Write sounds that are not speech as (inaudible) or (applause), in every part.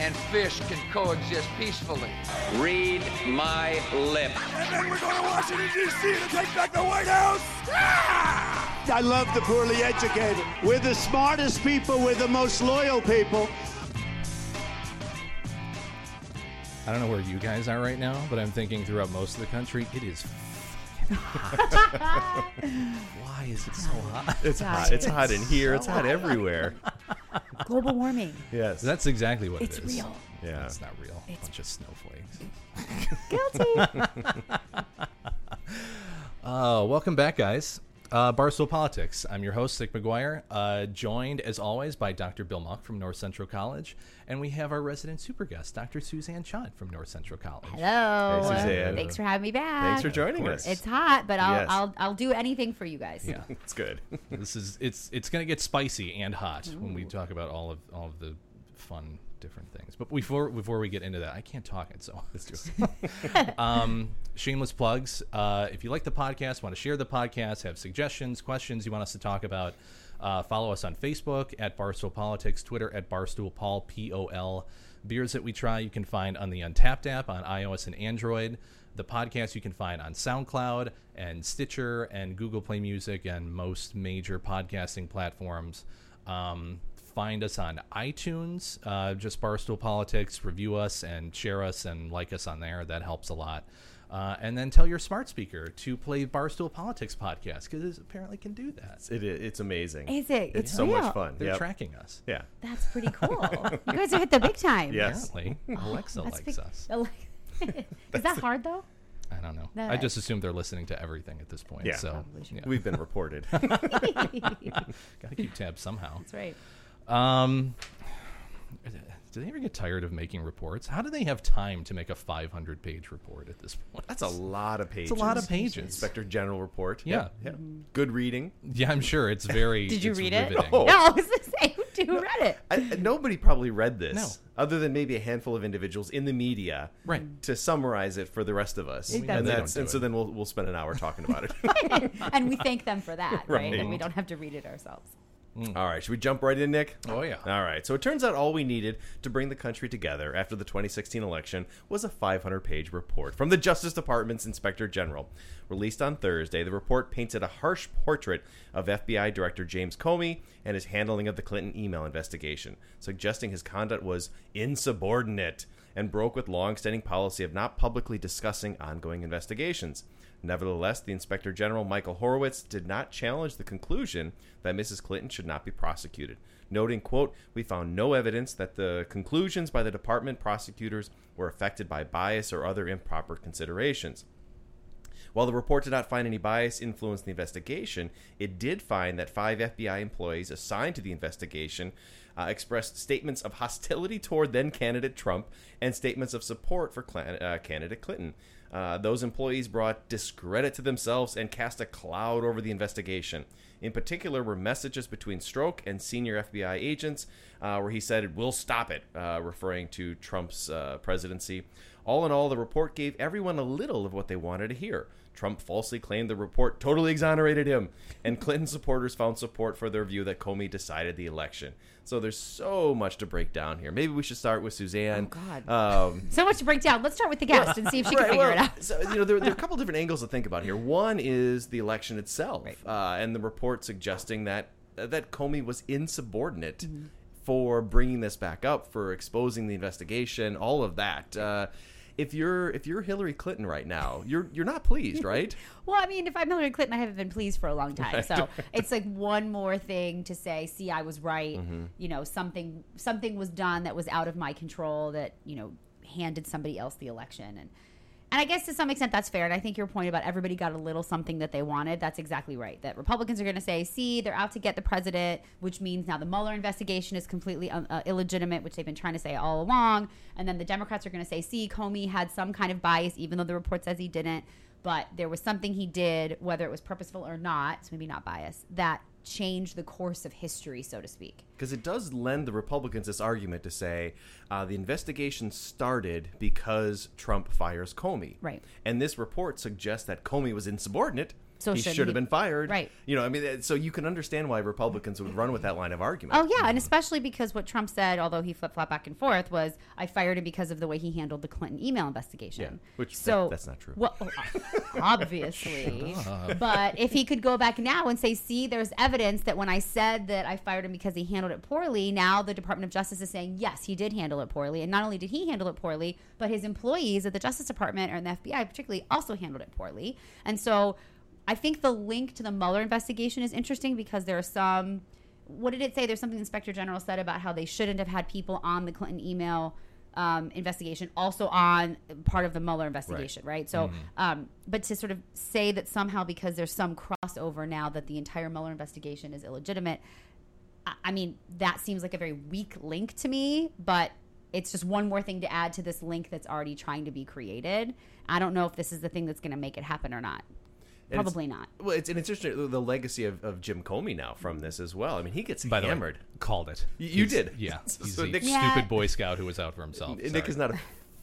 and fish can coexist peacefully. Read my lips. And then we're going to Washington, D.C. to take back the White House. Ah! I love the poorly educated. We're the smartest people, we're the most loyal people. I don't know where you guys are right now, but I'm thinking throughout most of the country, it is (laughs) (laughs) Why is it so hot? It's hot. It's hot in here. It's hot everywhere. (laughs) Global warming. Yes. That's exactly what It's it is. real. Yeah. It's not real. It's- bunch of snowflakes. Guilty. Uh, (laughs) welcome back, guys. Uh, Barstool Politics. I'm your host, Nick McGuire, uh, joined as always by Dr. Bill Muck from North Central College, and we have our resident super guest, Dr. Suzanne Chod from North Central College. Hello. Hey, Suzanne. Thanks for having me back. Thanks for joining us. It's hot, but I'll Yes. I'll I'll do anything for you guys. Yeah, (laughs) It's good. this is it's it's gonna get spicy and hot when we talk about all of all of the fun different things. But before before we get into that, I can't talk it so let's do it. um, shameless plugs. Uh, if you like the podcast, want to share the podcast, have suggestions, questions you want us to talk about, uh, follow us on Facebook at Barstool Politics, Twitter at Barstool Paul P O L. Beers that we try you can find on the Untappd app on iOS and Android. The podcast you can find on SoundCloud and Stitcher and Google Play Music and most major podcasting platforms. Um, find us on iTunes, uh, just Barstool Politics, review us and share us and like us on there. That helps a lot. Uh, and then tell your smart speaker to play Barstool Politics podcast because it apparently can do that. It is. It's amazing. Is it? It's It's so real. much fun. They're Yep. tracking us. Yeah. That's pretty (laughs) cool. you guys have hit the big time. Yes. Apparently, Alexa That's likes big- us. (laughs) Is that hard though? I don't know. No, I just assume they're listening to everything at this point. Yeah. So Probably yeah. We've been reported. (laughs) gotta keep tabs somehow. That's right. Um, do they ever get tired of making reports? How do they have time to make a 500 page report at this point? That's a lot of pages. It's a lot of pages. Inspector General report. Yeah. Yep, yep. Good reading. Yeah, I'm sure it's (laughs) very. Did you read it? riveting. Oh. No, I was gonna say who read it? I, nobody probably read this, No. other than maybe a handful of individuals in the media, Right. to summarize it for the rest of us. Exactly. And that's don't and so then we'll we'll spend an hour talking about it. (laughs) and we thank them for that, right? (laughs) Right. And we don't have to read it ourselves. Mm. All right, should we jump right in, Nick? Oh, yeah. All right. So it turns out all we needed to bring the country together after the 2016 election was a 500-page report from the Justice Department's Inspector General. Released on Thursday, the report painted a harsh portrait of FBI Director James Comey and his handling of the Clinton email investigation, suggesting his conduct was insubordinate and broke with long-standing policy of not publicly discussing ongoing investigations. Nevertheless, the Inspector General Michael Horowitz did not challenge the conclusion that Mrs. Clinton should not be prosecuted, noting, quote, "We found no evidence that the conclusions by the department prosecutors were affected by bias or other improper considerations." While the report did not find any bias influence the investigation, it did find that five FBI employees assigned to the investigation uh, expressed statements of hostility toward then candidate Trump and statements of support for uh, candidate Clinton. Uh, those employees brought discredit to themselves and cast a cloud over the investigation. In particular, were messages between Strzok and senior FBI agents, uh, where he said, "We'll stop it," uh, referring to Trump's uh, presidency. All in all, the report gave everyone a little of what they wanted to hear. Trump falsely claimed the report totally exonerated him, and Clinton supporters found support for their view that Comey decided the election. So there's so much to break down here. Maybe we should start with Suzanne. Oh, God. Um, (laughs) So much to break down. Let's start with the guest and see if she can Right, figure well, it out. So, you know, there, there are a couple different angles to think about here. One is the election itself, Right. uh, and the report suggesting that uh, that Comey was insubordinate Mm-hmm. for bringing this back up, for exposing the investigation, all of that. Uh, if you're if you're Hillary Clinton right now, you're you're not pleased, right? (laughs) Well, I mean, if I'm Hillary Clinton, I haven't been pleased for a long time. So it's like one more thing to say, see, I was right. Mm-hmm. You know, something something was done that was out of my control that, you know, handed somebody else the election. And And I guess to some extent that's fair. And I think your point about everybody got a little something that they wanted, that's exactly right. That Republicans are going to say, see, they're out to get the president, which means now the Mueller investigation is completely uh, uh, illegitimate, which they've been trying to say all along. And then the Democrats are going to say, see, Comey had some kind of bias, even though the report says he didn't. But there was something he did, whether it was purposeful or not, so maybe not bias, that changed the course of history, so to speak. Because it does lend the Republicans this argument to say uh, the investigation started because Trump fires Comey. Right. And this report suggests that Comey was insubordinate. So he should should have been fired. Right. You know, I mean, so you can understand why Republicans would run with that line of argument. Oh yeah, and especially because what Trump said, although he flip flop back and forth, was I fired him because of the way he handled the Clinton email investigation. Yeah, which so that- that's not true. Well, oh, (laughs) obviously, but if he could go back now and say, "See, there's evidence that when I said that I fired him because he handled it poorly, now the Department of Justice is saying yes, he did handle it poorly, and not only did he handle it poorly, but his employees at the Justice Department or in the FBI particularly also handled it poorly, and so." I think the link to the Mueller investigation is interesting because there are some. What did it say? There's something the Inspector General said about how they shouldn't have had people on the Clinton email um, investigation, also on part of the Mueller investigation, right? So, um, but to sort of say that somehow because there's some crossover now that the entire Mueller investigation is illegitimate, I, I mean, that seems like a very weak link to me, but it's just one more thing to add to this link that's already trying to be created. I don't know if this is the thing that's going to make it happen or not. And Probably not. Well, it's, and it's interesting the- the legacy of, of Jim Comey now from this as well. I mean, he gets By the way, hammered. called it. You- you He's- did. Yeah. (laughs) So He's a Nick- Yeah. stupid Boy Scout who was out for himself. Nick Sorry. is not a,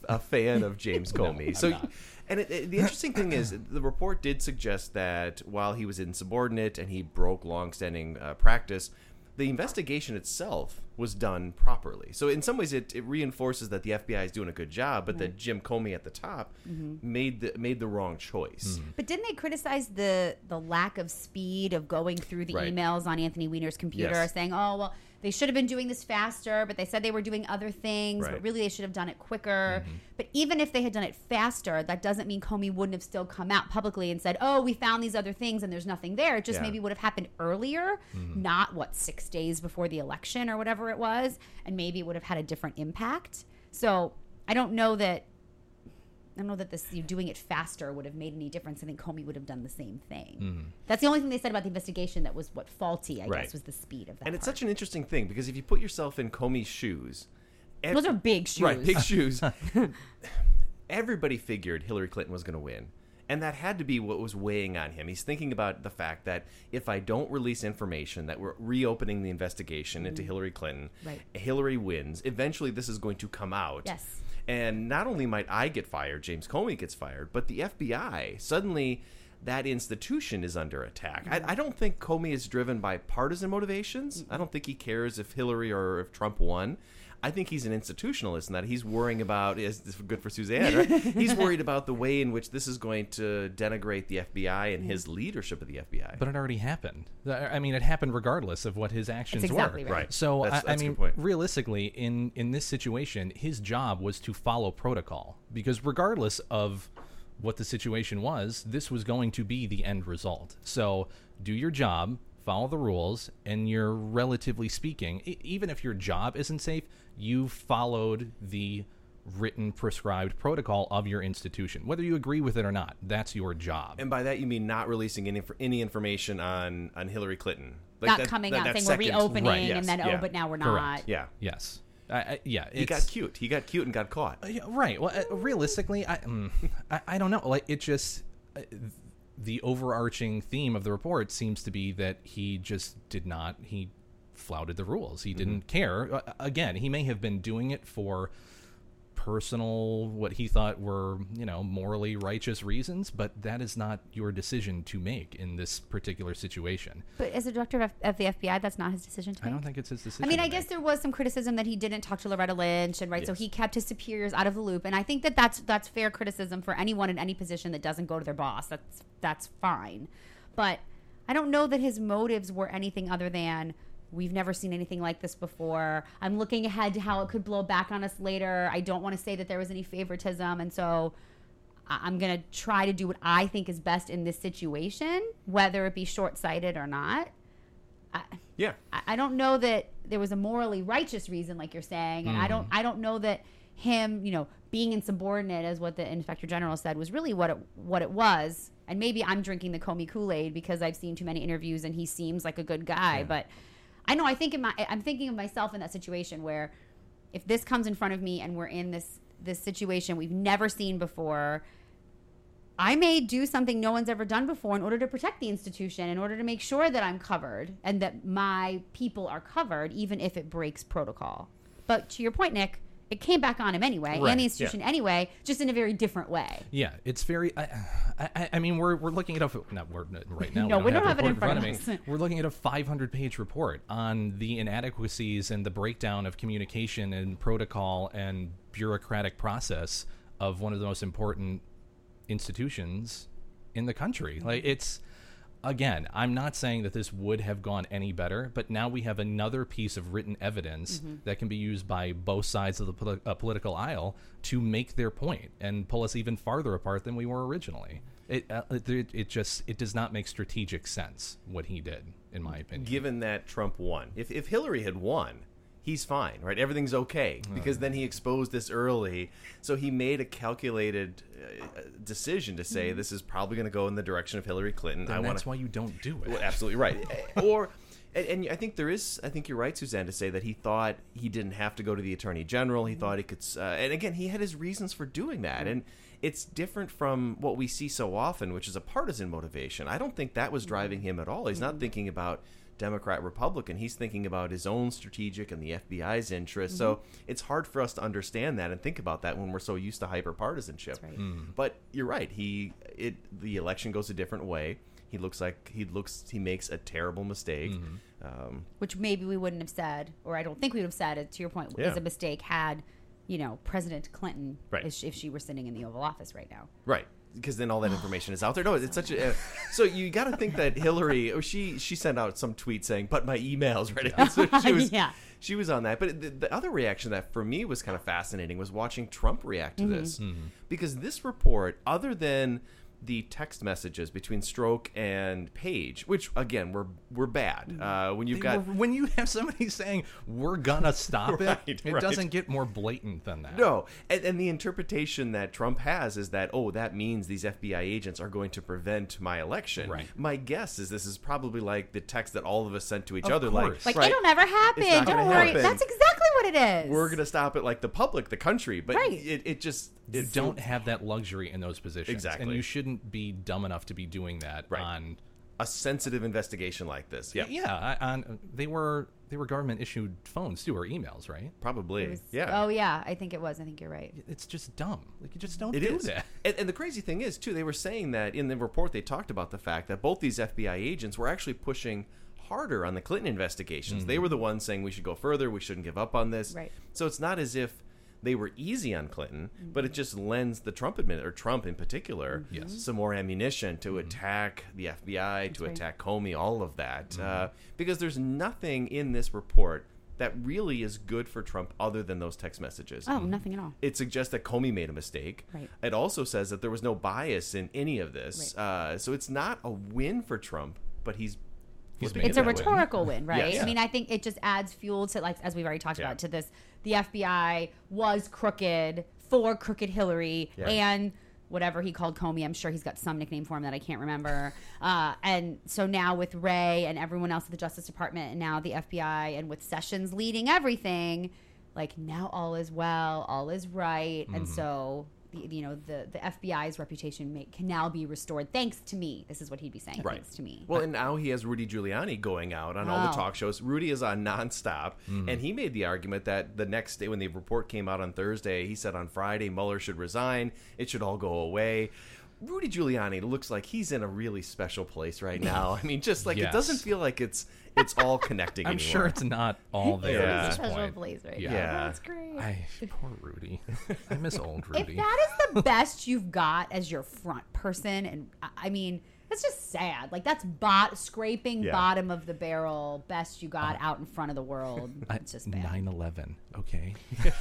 a fan of James (laughs) Comey. I'm so, not. and it, it- the interesting thing is, (clears throat) the report did suggest that while he was insubordinate and he broke longstanding uh, practice, the investigation itself was done properly. So, in some ways, it, it reinforces that the FBI is doing a good job, but that Jim Comey at the top mm-hmm. made the made the wrong choice. Mm-hmm. But didn't they criticize the the lack of speed of going through the Right. emails on Anthony Weiner's computer, Yes. saying, "Oh, well, they should have been doing this faster, but they said they were doing other things, Right. but really they should have done it quicker." Mm-hmm. But even if they had done it faster, that doesn't mean Comey wouldn't have still come out publicly and said, "Oh, we found these other things and there's nothing there." It just Yeah. maybe would have happened earlier, mm-hmm. not what 6 days before the election or whatever it was, and maybe it would have had a different impact. So, I don't know that I don't know that this you doing it faster would have made any difference. I think Comey would have done the same thing. Mm-hmm. That's the only thing they said about the investigation that was what faulty. I Right. guess was the speed of that. And it's part. such an interesting thing because if you put yourself in Comey's shoes, ev- Those are big shoes. (laughs) Right, big shoes. (laughs) Everybody figured Hillary Clinton was going to win. And that had to be what was weighing on him. He's thinking about the fact that if I don't release information that we're reopening the investigation into mm. Hillary Clinton. Right. Hillary wins. Eventually, this is going to come out. Yes. And not only might I get fired, James Comey gets fired, but the FBI suddenly that institution is under attack. I, I don't think Comey is driven by partisan motivations. I don't think he cares if Hillary or if Trump won. I think he's an institutionalist in that he's worrying about is this good for Suzanne, right? (laughs) he's worried about the way in which this is going to denigrate the FBI and his leadership of the FBI. But it already happened. I I mean, it happened regardless of what his actions exactly were. right. Right. So That's- I, that's I a mean, realistically, in in this situation, his job was to follow protocol because regardless of what the situation was, this was going to be the end result. So do your job, follow the rules, and you're relatively speaking, e- even if your job isn't safe, you followed the written prescribed protocol of your institution whether you agree with it or not that's your job And by that you mean not releasing any inf- any information on on Hillary Clinton, not that- coming that- out that saying second- we're reopening Right, yes, and then yeah. oh, but now we're Correct. not. yeah, yes I, I, yeah he it's- got cute. He got cute and got caught. Uh, yeah, right. Well, uh, realistically, I, mm, (laughs) I I don't know. Like it just uh, the overarching theme of the report seems to be that he just did not he flouted the rules. He didn't care. Uh, again, he may have been doing it for personal what he thought were, you know, morally righteous reasons, but that is not your decision to make in this particular situation. But as a director of, of the FBI, that's not his decision to make. I don't think it's his decision. I mean, I guess there was some criticism that he didn't talk to Loretta Lynch, and right, so he kept his superiors out of the loop, and I think that that's that's fair criticism for anyone in any position that doesn't go to their boss. That's that's fine, but I don't know that his motives were anything other than we've never seen anything like this before. I'm looking ahead to how it could blow back on us later. I don't want to say that there was any favoritism, and so. I- I'm going to try to do what I think is best in this situation, whether it be short sighted or not. I, Yeah. I- I don't know that there was a morally righteous reason, like you're saying, and I don't. Mm-hmm. I don't know that him, you know, being insubordinate, as what the inspector general said, was really what it what it was. And maybe I'm drinking the Comey Kool Aid because I've seen too many interviews and he seems like a good guy. But I know I think in my I'm thinking of myself in that situation where if this comes in front of me and we're in this this situation we've never seen before. I may do something no one's ever done before in order to protect the institution, in order to make sure that I'm covered and that my people are covered, even if it breaks protocol. But to your point, Nick, it came back on him anyway, Right, and the yeah. institution anyway, just in a very different way. Yeah, it's very. I, I, I mean, we're, we're looking at a not we're, right now. (laughs) No, we don't have the it in front of me. We're looking at a 500 page report on the inadequacies and the breakdown of communication and protocol and bureaucratic process of one of the most important institutions in the country. Like it's again, I'm not saying that this would have gone any better, but now we have another piece of written evidence Mhm. that can be used by both sides of the poli- uh, political aisle to make their point and pull us even farther apart than we were originally. It, uh, it, it just it does not make strategic sense what he did, in my opinion. Given that Trump won, if if Hillary had won, he's fine, right? Everything's okay because then he exposed this early, so he made a calculated decision to say this is probably going to go in the direction of Hillary Clinton. Then I want that's why you don't do it. Well, absolutely right. (laughs) or and, and I think there is. I think you're right, Suzanne, to say that he thought he didn't have to go to the attorney general. He thought he could. Uh, and again, he had his reasons for doing that, and it's different from what we see so often, which is a partisan motivation. I don't think that was driving him at all. He's not thinking about. Democrat Republican. He's thinking about his own strategic and the FBI's interests. So it's hard for us to understand that and think about that when we're so used to hyper partisanship. right. Hmm. But you're right. He it the election goes a different way. He looks like he looks he makes a terrible mistake. Um, which maybe we wouldn't have said, or I don't think we would have said it. To your point, Yeah. is a mistake had, you know, President Clinton, Right. if, she, if she were sitting in the Oval Office right now. Right. Because then all that information is out there. No, it's such a. Uh, so you got to think that Hillary, oh, she she sent out some tweet saying, "But my emails ready." (laughs) So she was, Yeah. she was on that. But the, the other reaction that for me was kind of fascinating was watching Trump react to Mhm. this, Mm-hmm. because this report, other than the text messages between Strzok and Page, which again were were bad. Uh, when you've They got were- when you have somebody (laughs) saying we're gonna stop Right, it, it right. doesn't get more blatant than that. No, and, and the interpretation that Trump has is that oh, that means these FBI agents are going to prevent my election. Right. My guess is this is probably like the text that all of us sent to each Of other, course. like Like, it'll never happen. It's not Don't worry. happen. That's exactly what it is. We're gonna stop it like the public, the country, but Right. it, it just You it don't have that luxury in those positions, Exactly. and you shouldn't be dumb enough to be doing that Right. on a sensitive investigation like this. Yeah, yeah. I- On they were they were government issued phones too or emails, right? probably. Was- yeah. Oh, yeah. I think it was. I think you're right. It's just dumb. Like you just don't It do is. that. And, and the crazy thing is, too, they were saying that in the report they talked about the fact that both these FBI agents were actually pushing harder on the Clinton investigations. Mm-hmm. They were the ones saying we should go further, we shouldn't give up on this. Right. So it's not as if they were easy on Clinton, Mm-hmm. but it just lends the Trump admin or Trump in particular Yes. some more ammunition to attack the FBI, to right. attack Comey, all of that. Uh, because there's nothing in this report that really is good for Trump other than those text messages Oh, nothing at all. it suggests that Comey made a mistake. Right. It also says that there was no bias in any of this. Uh, so it's not a win for Trump, but he's He's It's a rhetorical win, right? Yes. I mean, I think it just adds fuel to, like, as we've already talked Yeah. about, to this. The FBI was crooked for crooked Hillary Yeah. and whatever he called Comey. I'm sure he's got some nickname for him that I can't remember. Uh, and so now with Wray and everyone else at the Justice Department and now the FBI and with Sessions leading everything, like now all is well, all is right. And Mm-hmm. so. The, you know the the FBI's reputation may, can now be restored thanks to me. This is what he'd be saying. Right. Thanks to me. Well, and now he has Rudy Giuliani going out on all the Oh. talk shows. Rudy is on nonstop, mm-hmm. and he made the argument that the next day, when the report came out on Thursday, he said on Friday Mueller should resign. It should all go away. Rudy Giuliani looks like he's in a really special place right (laughs) now. I mean, just like it doesn't feel like it's it's all connecting. I'm anymore. sure it's not all there Yeah. at this Special point. place right yeah. now. Yeah. That's great. I, poor Rudy. I miss old Rudy. if Rudy. that is the best you've got as your front person, and I- I mean, it's just sad. Like that's bot scraping Yeah. bottom of the barrel, best you got out in front of the world. (laughs) It's just bad. 9/11. Okay. (laughs)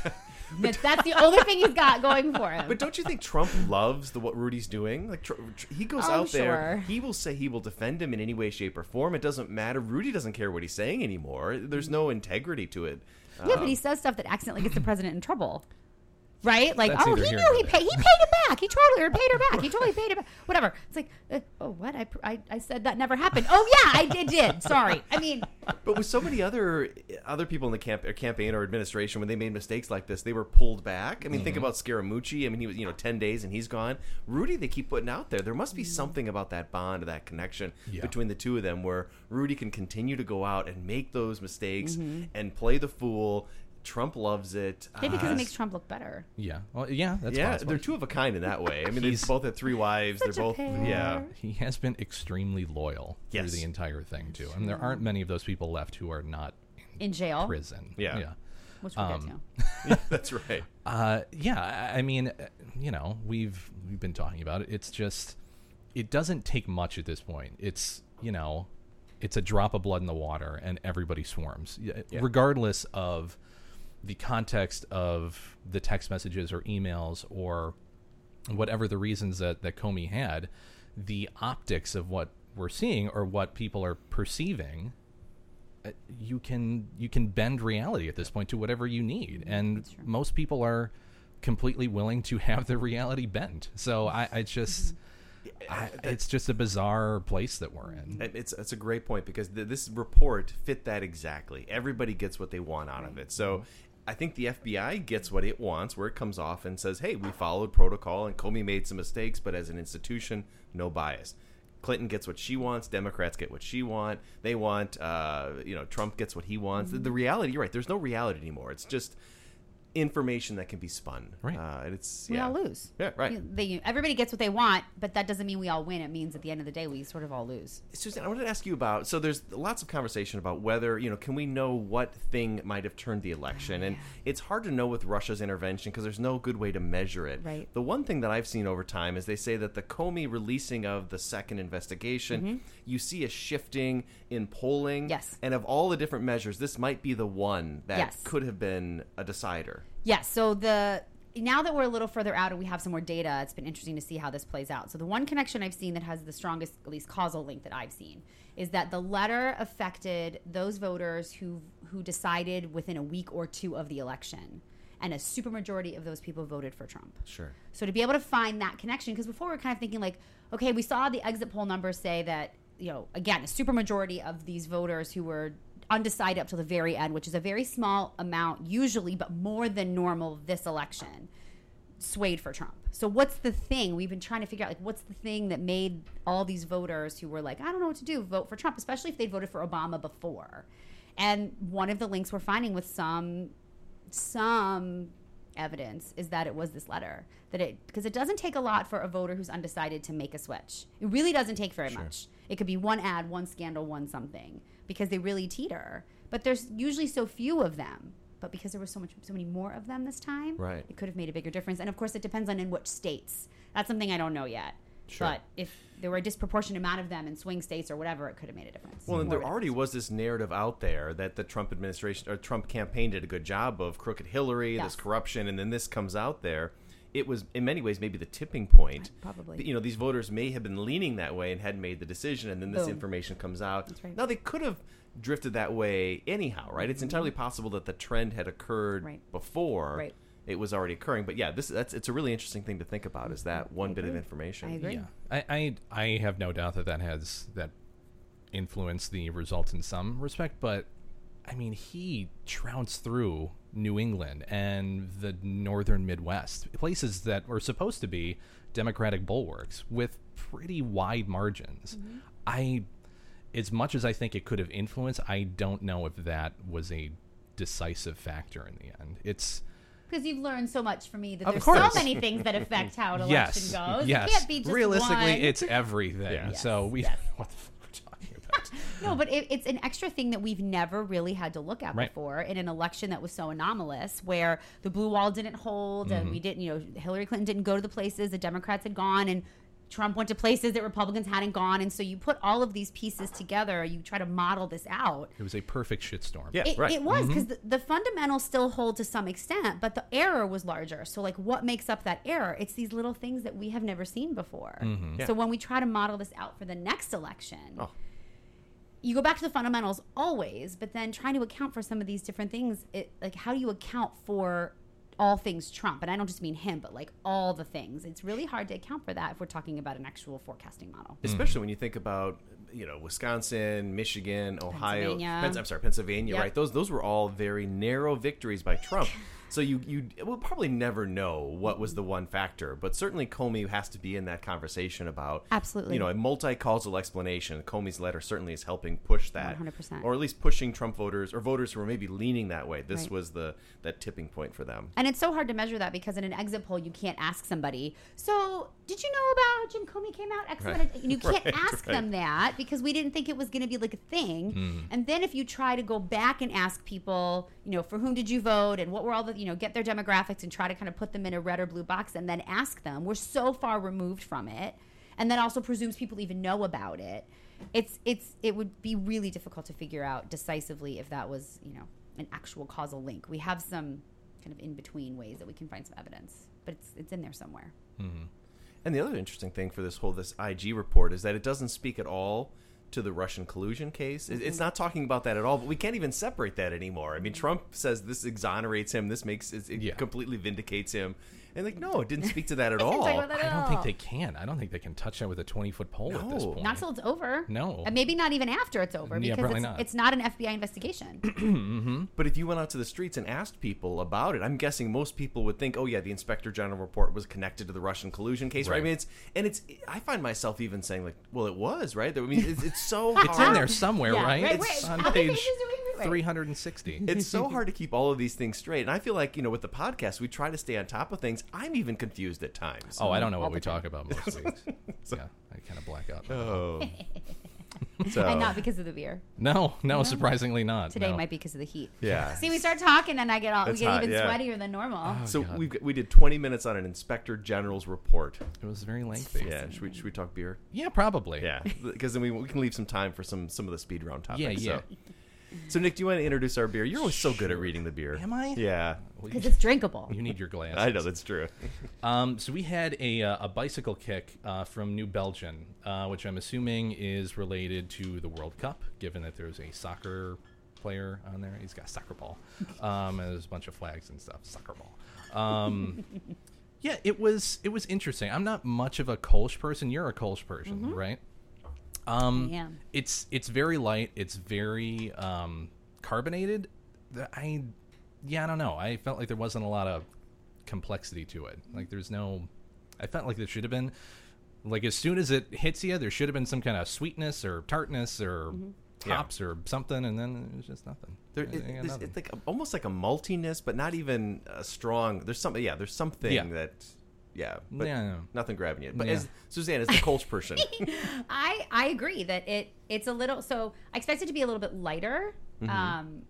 That's, that's the only thing he's got going for him. But don't you think Trump loves the what Rudy's doing? Like tr- tr- he goes Oh, out there, he will say he will defend him in any way, shape, or form. It doesn't matter. Rudy doesn't care what he's saying anymore. There's no integrity to it. yeah, Um, but he says stuff that accidentally gets the president in trouble. Right? Like, That's oh, he knew he paid. He paid it back. He totally or paid her back. He totally paid it back. (laughs) Whatever. It's like, uh, oh, what? I, I I said that never happened. Oh yeah, I did. Did. Sorry. I mean, But with so many other other people in the camp, or campaign or administration, when they made mistakes like this, they were pulled back. I mean, think Mhm. about Scaramucci. I mean, he was you know ten days and he's gone. Rudy, they keep putting out there. There must be something about that bond, or that connection Yeah. between the two of them, where Rudy can continue to go out and make those mistakes Mhm. and play the fool. Trump loves it. maybe because Uh, it makes Trump look better. Yeah. Well, yeah, that's yeah, possible. they're two of a kind in that way. I mean, they He's- both had three wives. Such they're both pair. yeah. He has been extremely loyal Yes. through the entire thing too, and there aren't many of those people left who are not In jail, prison. Yeah. yeah. which we'll Um, get to. (laughs) (laughs) That's right. Uh, yeah, I I mean, uh, you know, we've we've been talking about it. It's just it doesn't take much at this point. It's you know, it's a drop of blood in the water, and everybody swarms, Yeah. regardless of the context of the text messages or emails or whatever the reasons that that Comey had. The optics of what we're seeing or what people are perceiving uh, you can you can bend reality at this point to whatever you need. And most people are completely willing to have their reality bent. So i, I just I, it's just a bizarre place that we're in. It's it's a great point because th- this report fit that exactly. Everybody gets what they want out of it. So mm-hmm. I think the FBI gets what it wants, where it comes off and says, "Hey, we followed protocol, and Comey made some mistakes, but as an institution, no bias." Clinton gets what she wants. Democrats get what she want. They want, uh, you know, Trump gets what he wants. The, the reality, you're right. There's no reality anymore. It's just information that can be spun. Right. Uh, and it's We yeah. all lose. Yeah. Right. You- They, everybody gets what they want, but that doesn't mean we all win. It means at the end of the day, we sort of all lose. Susan, I wanted to ask you about. So there's lots of conversation about whether you know, can we know what thing might have turned the election, and it's hard to know with Russia's intervention because there's no good way to measure it. Right. The one thing that I've seen over time is they say that the Comey releasing of the second investigation, you see a shifting in polling. Mm-hmm. Yes. And of all the different measures, this might be the one that Yes. could have been a decider. Yes. So the now that we're a little further out and we have some more data, it's been interesting to see how this plays out. So the one connection I've seen that has the strongest, at least causal link that I've seen, is that the letter affected those voters who who decided within a week or two of the election, and a supermajority of those people voted for Trump. Sure. So to be able to find that connection, because before we are kind of thinking like, okay, we saw the exit poll numbers say that you know again a supermajority of these voters who were undecided up to the very end, which is a very small amount usually, but more than normal this election, swayed for Trump. So what's the thing we've been trying to figure out? Like, what's the thing that made all these voters who were like, I don't know what to do, vote for Trump, especially if they'd voted for Obama before. And one of the links we're finding with some some evidence is that it was this letter that it because it doesn't take a lot for a voter who's undecided to make a switch it really doesn't take very much it could be one ad one scandal one something because they really teeter but there's usually so few of them but because there was so much so many more of them this time Right. it could have made a bigger difference and of course it depends on in which states that's something i don't know yet Sure. but if there were a disproportionate amount of them in swing states or whatever it could have made a difference Well, and More there already was this narrative out there that the Trump administration or Trump campaign did a good job of crooked Hillary, Yes. this corruption, and then this comes out there. It was in many ways maybe the tipping point. Probably. You know, these voters may have been leaning that way and hadn't made the decision, and then this Boom. information comes out. That's right. Now they could have drifted that way anyhow, right? It's mm-hmm. entirely possible that the trend had occurred Right. before. Right. It was already occurring, but yeah, this that's it's a really interesting thing to think about. Is that one bit of information? I agree. yeah I, I i have no doubt that that has that influenced the results in some respect but i mean he trounced through new england and the northern midwest places that were supposed to be democratic bulwarks with pretty wide margins mm-hmm. i as much as i think it could have influenced i don't know if that was a decisive factor in the end it's because you've learned so much from me that there's so many things that affect how an (laughs) election yes goes. yes It can't be just realistically one. it's everything Yeah. so we yes. (laughs) what the fuck we're talking about no, but it, it's an extra thing that we've never really had to look at Right. before in an election that was so anomalous, where the blue wall didn't hold, and Mm-hmm. we didn't, you know, Hillary Clinton didn't go to the places the Democrats had gone, and Trump went to places that Republicans hadn't gone, and so you put all of these pieces together, you try to model this out. It was a perfect shitstorm. Yeah, It, right. it was because the, the fundamentals still hold to some extent, but the error was larger. So, like, what makes up that error? It's these little things that we have never seen before. Yeah. So, when we try to model this out for the next election, Oh. You go back to the fundamentals always, but then trying to account for some of these different things, it like how do you account for all things Trump. And I don't just mean him, but like all the things. It's really hard to account for that if we're talking about an actual forecasting model. Mm-hmm. especially when you think about you know Wisconsin, Michigan, Ohio. Pennsylvania. Pens- I'm sorry, Pennsylvania. Yep. Right? Those those were all very narrow victories by Trump. (laughs) So you you will probably never know what was the one factor, but certainly Comey has to be in that conversation about Absolutely. you know a multi-causal explanation. Comey's letter certainly is helping push that, 100%. or at least pushing Trump voters or voters who are maybe leaning that way. This Right. was the that tipping point for them. And it's so hard to measure that because in an exit poll, you can't ask somebody, so did you know about Jim Comey came out? X Right. of-" You can't (laughs) Right, ask them that because we didn't think it was going to be like a thing. Hmm. And then if you try to go back and ask people, you know, for whom did you vote and what were all the, you know, get their demographics and try to kind of put them in a red or blue box and then ask them, we're so far removed from it. And then also presumes people even know about it. It's it's it would be really difficult to figure out decisively if that was, you know, an actual causal link. We have some kind of in between ways that we can find some evidence, but it's it's in there somewhere. Mm-hmm. And the other interesting thing for this whole this IG report is that it doesn't speak at all to the Russian collusion case. It- It's mm-hmm. not talking about that at all. But we can't even separate that anymore. I mean, Trump says this exonerates him. This makes it, it Yeah. completely vindicates him. And like, no, it didn't speak to that at (laughs) all. that at I don't think they can. I don't think they can touch that with a 20 foot pole at this point. Not till it's over. No. and maybe not even after it's over Yeah, because probably it's not. it's not an FBI investigation. (clears throat) Mm-hmm. But if you went out to the streets and asked people about it, I'm guessing most people would think, "Oh yeah, the Inspector General report was connected to the Russian collusion case." Right? I mean, it's and it's. I find myself even saying like, "Well, it was right." I mean, it's, it's so (laughs) It's in there somewhere, Yeah, right? right, It's right. on How many page pages do we read? 360. (laughs) it's so hard to keep all of these things straight. And I feel like, you know, with the podcast, we try to stay on top of things. I'm even confused at times. Oh, I don't know All what we time. talk about most weeks. (laughs) yeah, I kind of black out. Oh. (laughs) so, and not because of the beer. No, no, surprisingly not. Today no. might be because of the heat. Yeah. See, we start talking and I get all It's we get hot, even yeah. sweatier than normal. Oh, so we we did 20 minutes on an Inspector General's report. It was very lengthy. Yeah. Should we, should we talk beer? Yeah, probably. Yeah. Because then we, we can leave some time for some some of the speed round topics. Yeah, yeah. So. So, Nick, do you want to introduce our beer? You're always so good at reading the beer. Am I? Yeah. Because it's drinkable. You need your glass. I know, that's true. (laughs) Um, so we had a, uh, a bicycle kick uh, from New Belgium, uh, which I'm assuming is related to the World Cup, given that there's a soccer player on there. He's got a soccer ball, (laughs) um, and there's a bunch of flags and stuff. Soccer ball. Um, (laughs) yeah, it was it was interesting. I'm not much of a Kolsch person. You're a Kolsch person, right? Um, I am. It's it's very light. It's very um, carbonated. I yeah, I don't know. I felt like there wasn't a lot of complexity to it. Like there's no. I felt like there should have been. Like as soon as it hits you, there should have been some kind of sweetness or tartness or Yeah. or something, and then it was just nothing. There, it, there's, nothing. it's like a, almost like a maltiness, but not even a strong. There's something. Yeah, there's something Yeah. that. Yeah, but Yeah, I nothing grabbing you. But Yeah. as Suzanne, as the Kolsch person, (laughs) I I agree that it it's a little so I expect it to be a little bit lighter, Mm-hmm. um,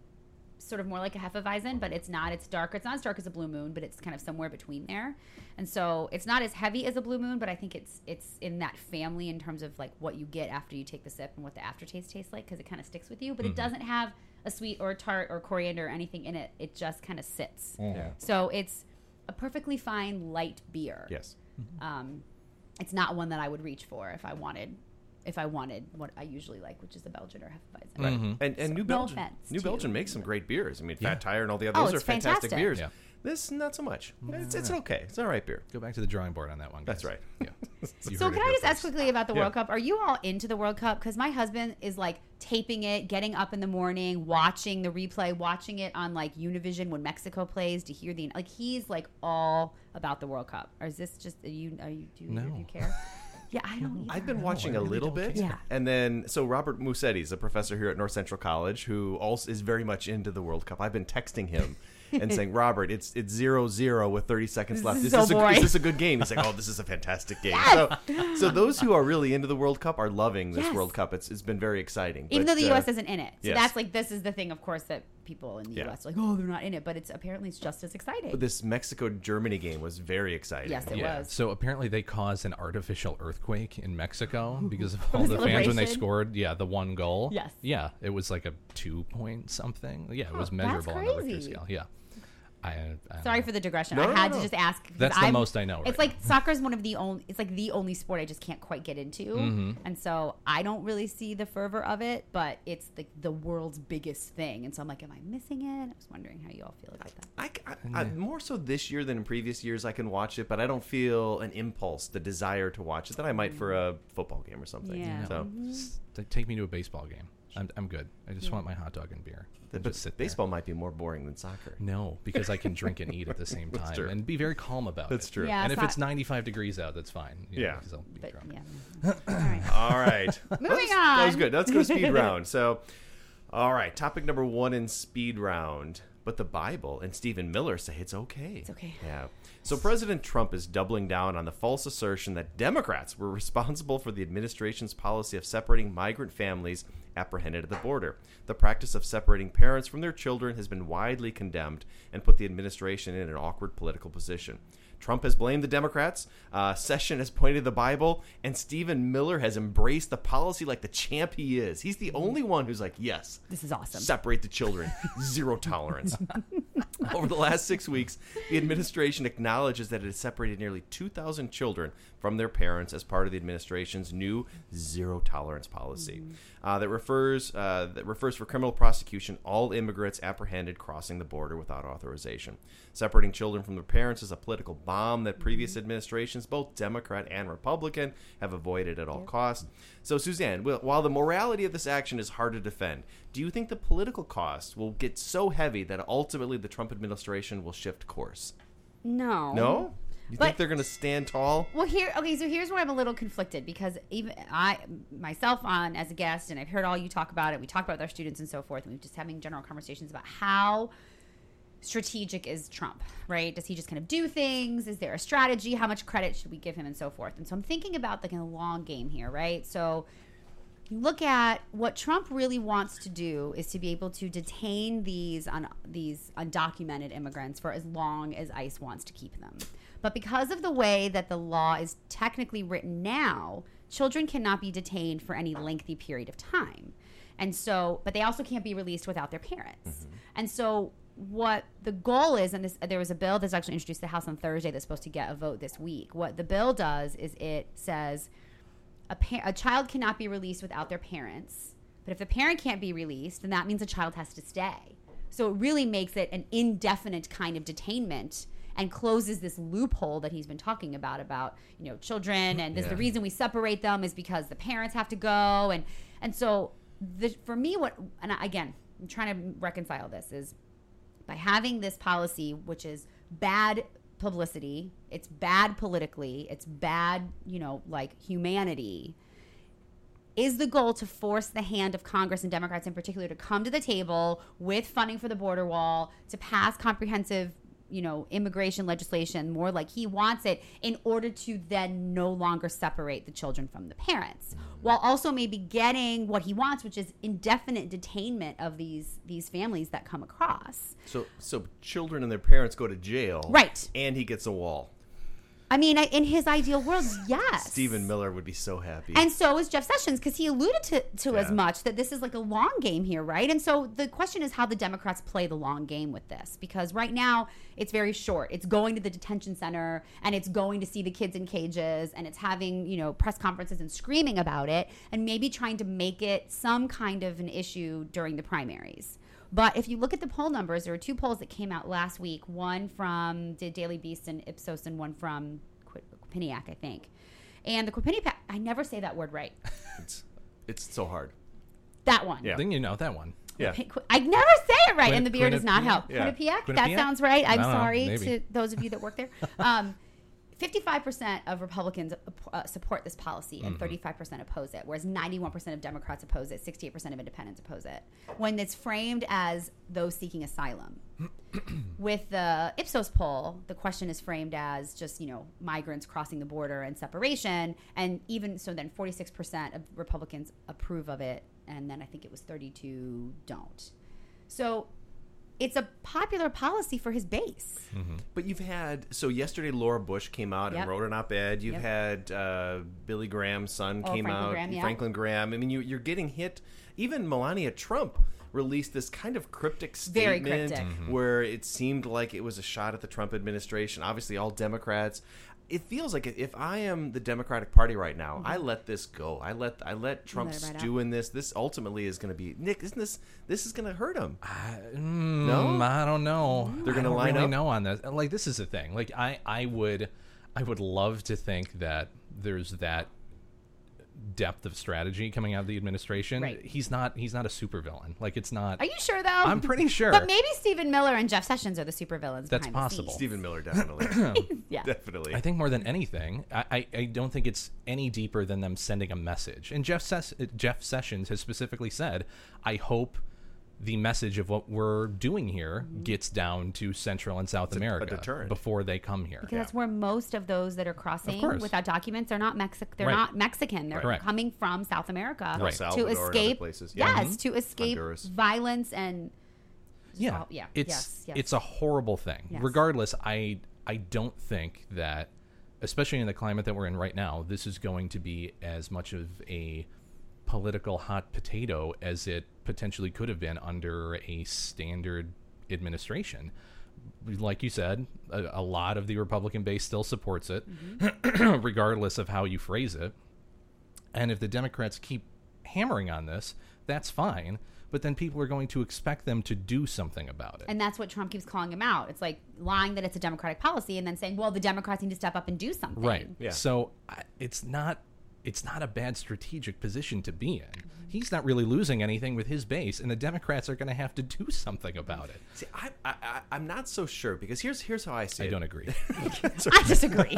sort of more like a Hefeweizen, but it's not. It's darker. It's not as dark as a Blue Moon, but it's kind of somewhere between there. And so it's not as heavy as a Blue Moon, but I think it's it's in that family in terms of like what you get after you take the sip and what the aftertaste tastes like because it kind of sticks with you. But it doesn't have a sweet or a tart or coriander or anything in it. It just kind of sits. Yeah. So it's a perfectly fine light beer. yes, Um, it's not one that I would reach for if I wanted, if I wanted what I usually like, which is a Belgian or Hefeweizen. right. Mm-hmm. And and New Belgian, no offense New to Belgium you. makes some great beers. I mean, Yeah. Fat Tire and all the Oh, others are fantastic fantastic. beers. Yeah. This not so much. It's it's ah. okay. It's all right beer. Go back to the drawing board on that one. That's right. Yeah. (laughs) You So heard can I here just ask first. quickly about the Yeah. World Cup? Are you all into the World Cup? Because my husband is like taping it, getting up in the morning, watching the replay, watching it on like Univision when Mexico plays to hear the like. He's like all about the World Cup. Or is this just are you? Are you do you, No. you care? (laughs) Yeah, I don't. Either. I've been watching I a really little don't bit, care. Yeah. and then so Robert Musetti is a professor here at North Central College who also is very much into the World Cup. I've been texting him and saying, (laughs) "Robert, it's it's zero zero with thirty seconds left. is Is so this, a, is this a good game?" He's like, "Oh, this is a fantastic game." So, so those who are really into the World Cup are loving this Yes. World Cup. It's it's been very exciting. Even But, though the uh, U.S. isn't in it, so yes. that's like this is the thing, of course, that people in the Yeah. U.S. are like, oh, they're not in it, but it's apparently it's just as exciting. But this Mexico Germany game was very exciting. Yes, it yeah. was. So apparently they caused an artificial earthquake in Mexico (laughs) because of all the the fans when they scored. Yeah, the one goal. Yes. Yeah, it was like a two point something. Yeah, it was Huh, measurable on the Richter scale. Yeah. I, I Sorry for the digression. No, I no, had no. to just ask. That's the I'm- most I know It's right like (laughs) soccer is one of the only. It's like the only sport I just can't quite get into, Mhm. and so I don't really see the fervor of it. But it's like the world's biggest thing, and so I'm like, am I missing it? I was wondering how you all feel about that. I, I, I, more so this year than in previous years, I can watch it, but I don't feel an impulse, the desire to watch it that I might for a football game or something. Yeah. So, S- t- Take me to a baseball game. I'm, I'm good. I just Yeah. want my hot dog and beer. but and just sit there. baseball might be more boring than soccer. No, because I can drink and eat at the (laughs) same time and be very calm about That's it. That's true. Yeah, and it's if it's 95 degrees out, that's fine. you know, I'll be But drunk. yeah. (laughs) all right. All right. (laughs) Moving Let's- That was good. Let's go speed round. So, all right. Topic number one in speed round. But the Bible and Stephen Miller say it's okay. It's okay. Yeah. So President Trump is doubling down on the false assertion that Democrats were (laughs) responsible for the administration's policy of separating migrant families apprehended at the border. The practice of separating parents from their children has been widely condemned and put the administration in an awkward political position. Trump has blamed the Democrats. Uh, Session has pointed to the Bible, and Stephen Miller has embraced the policy like the champ he is. He's the only one who's like, "Yes, This is awesome. separate the children, zero tolerance." (laughs) (laughs) Over the last six weeks, the administration acknowledges that it has separated nearly 2,000 children from their parents as part of the administration's new zero tolerance policy uh, that refers uh, that refers for criminal prosecution all immigrants apprehended crossing the border without authorization. Separating children from their parents is a political bomb that previous administrations, both Democrat and Republican, have avoided at all costs. So, Suzanne, while the morality of this action is hard to defend, do you think the political cost will get so heavy that ultimately the Trump administration will shift course? No. No? You But- think they're going to stand tall? Well, here, okay, so here's where I'm a little conflicted because even I, myself, on as a guest, and I've heard all you talk about it. We talk about it with our students and so forth, and we're just having general conversations about how strategic is Trump, right? Does he just kind of do things? Is there a strategy? How much credit should we give him, and so forth? And so I'm thinking about like the long game here, right? So look at what Trump really wants to do is to be able to detain these un, these undocumented immigrants for as long as ICE wants to keep them. But because of the way that the law is technically written now, children cannot be detained for any lengthy period of time. And so, but they also can't be released without their parents. Mm-hmm. And so, what the goal is, and this, there was a bill that's actually introduced to the House on Thursday that's supposed to get a vote this week. What the bill does is it says a, pa- a child cannot be released without their parents. But if the parent can't be released, then that means a child has to stay. So it really makes it an indefinite kind of detainment and closes this loophole that he's been talking about about you know children and this Yeah. the reason we separate them is because the parents have to go and and so the, for me what and I, again I'm trying to reconcile this is by having this policy, which is bad publicity, it's bad politically, it's bad, you know, like humanity, is the goal to force the hand of Congress and Democrats in particular to come to the table with funding for the border wall, to pass comprehensive, you know, immigration legislation more like he wants it in order to then no longer separate the children from the parents while also maybe getting what he wants which is indefinite detainment of these these families that come across So, so children and their parents go to jail, Right. And he gets a wall. I mean, I- in his ideal world, yes. Stephen Miller would be so happy. And so is Jeff Sessions because he alluded to, to as much that this is like a long game here, right? And so the question is how the Democrats play the long game with this because right now it's very short. It's going to the detention center and it's going to see the kids in cages and it's having, you know, press conferences and screaming about it and maybe trying to make it some kind of an issue during the primaries. But if you look at the poll numbers, there were two polls that came out last week. One from the Daily Beast and Ipsos, and one from Qu- Quinnipiac, I think. And the Quinnipiac, I never say that word right. (laughs) it's it's so hard. That one. Yeah. Then you know that one. Yeah. I never say it right, Quin- and the beer does not help. Yeah. Quinnipiac? That sounds right. I'm I know, sorry maybe. to those of you that work there. (laughs) Um, 55% of Republicans uh, support this policy and Mm-hmm. 35% oppose it, whereas 91% of Democrats oppose it, 68% of independents oppose it. When it's framed as those seeking asylum. (clears throat) With the Ipsos poll, the question is framed as just, you know, migrants crossing the border and separation. And even so, then 46% of Republicans approve of it. And then I think it was 32 don't. So it's a popular policy for his base. But you've had so yesterday Laura Bush came out Yep. and wrote an op-ed. You've Yep. had uh, Billy Graham's son Oh, came Franklin out, Graham, yeah. Franklin Graham. I mean, you, you're getting hit. Even Melania Trump released this kind of cryptic statement cryptic. Where it seemed like it was a shot at the Trump administration. Obviously, all Democrats. It feels like if I am the Democratic Party right now, I let this go. I let I let Trump Mm-hmm. let it ride stew in this. This ultimately is going to be Nick. Isn't this this is going to hurt him? Mm, No? I don't know. They're gonna line really up? know on this. Like this is the thing. Like I, I would, I would love to think that there's that depth of strategy coming out of the administration. Right. He's not. He's not a supervillain. Like it's not. Are you sure though? I'm pretty sure. But maybe Stephen Miller and Jeff Sessions are the supervillains. That's possible. Stephen Miller definitely, (coughs) (coughs) Yeah. definitely. I think more than anything, I, I, I don't think it's any deeper than them sending a message. And Jeff Ses- uh, Jeff Sessions has specifically said, "I hope." The message of what we're doing here gets down to Central and South a- a America before they come here. Because that's where most of those that are crossing without documents, they're not Mexican. They're Right. not Mexican. They're Correct. coming from South America Right. to Salvador and other escape. places. Yeah. Yes, mm-hmm. to escape Honduras. violence and yeah, yeah, It's yes, yes. it's a horrible thing. Yes. Regardless, I I don't think that, especially in the climate that we're in right now, this is going to be as much of a political hot potato as it potentially could have been under a standard administration. Like you said, a, a lot of the Republican base still supports it, Mm-hmm. (clears throat) regardless of how you phrase it. And if the Democrats keep hammering on this, that's fine. But then people are going to expect them to do something about it. and that's what Trump keeps calling him out. It's like lying that it's a Democratic policy and then saying, "Well, the Democrats need to step up and do something." right. Yeah. So I, it's not it's not a bad strategic position to be in. He's not really losing anything with his base, and the Democrats are going to have to do something about it. See, I, I, I, I'm not so sure because here's here's how I see I it. I don't agree. (laughs) I disagree.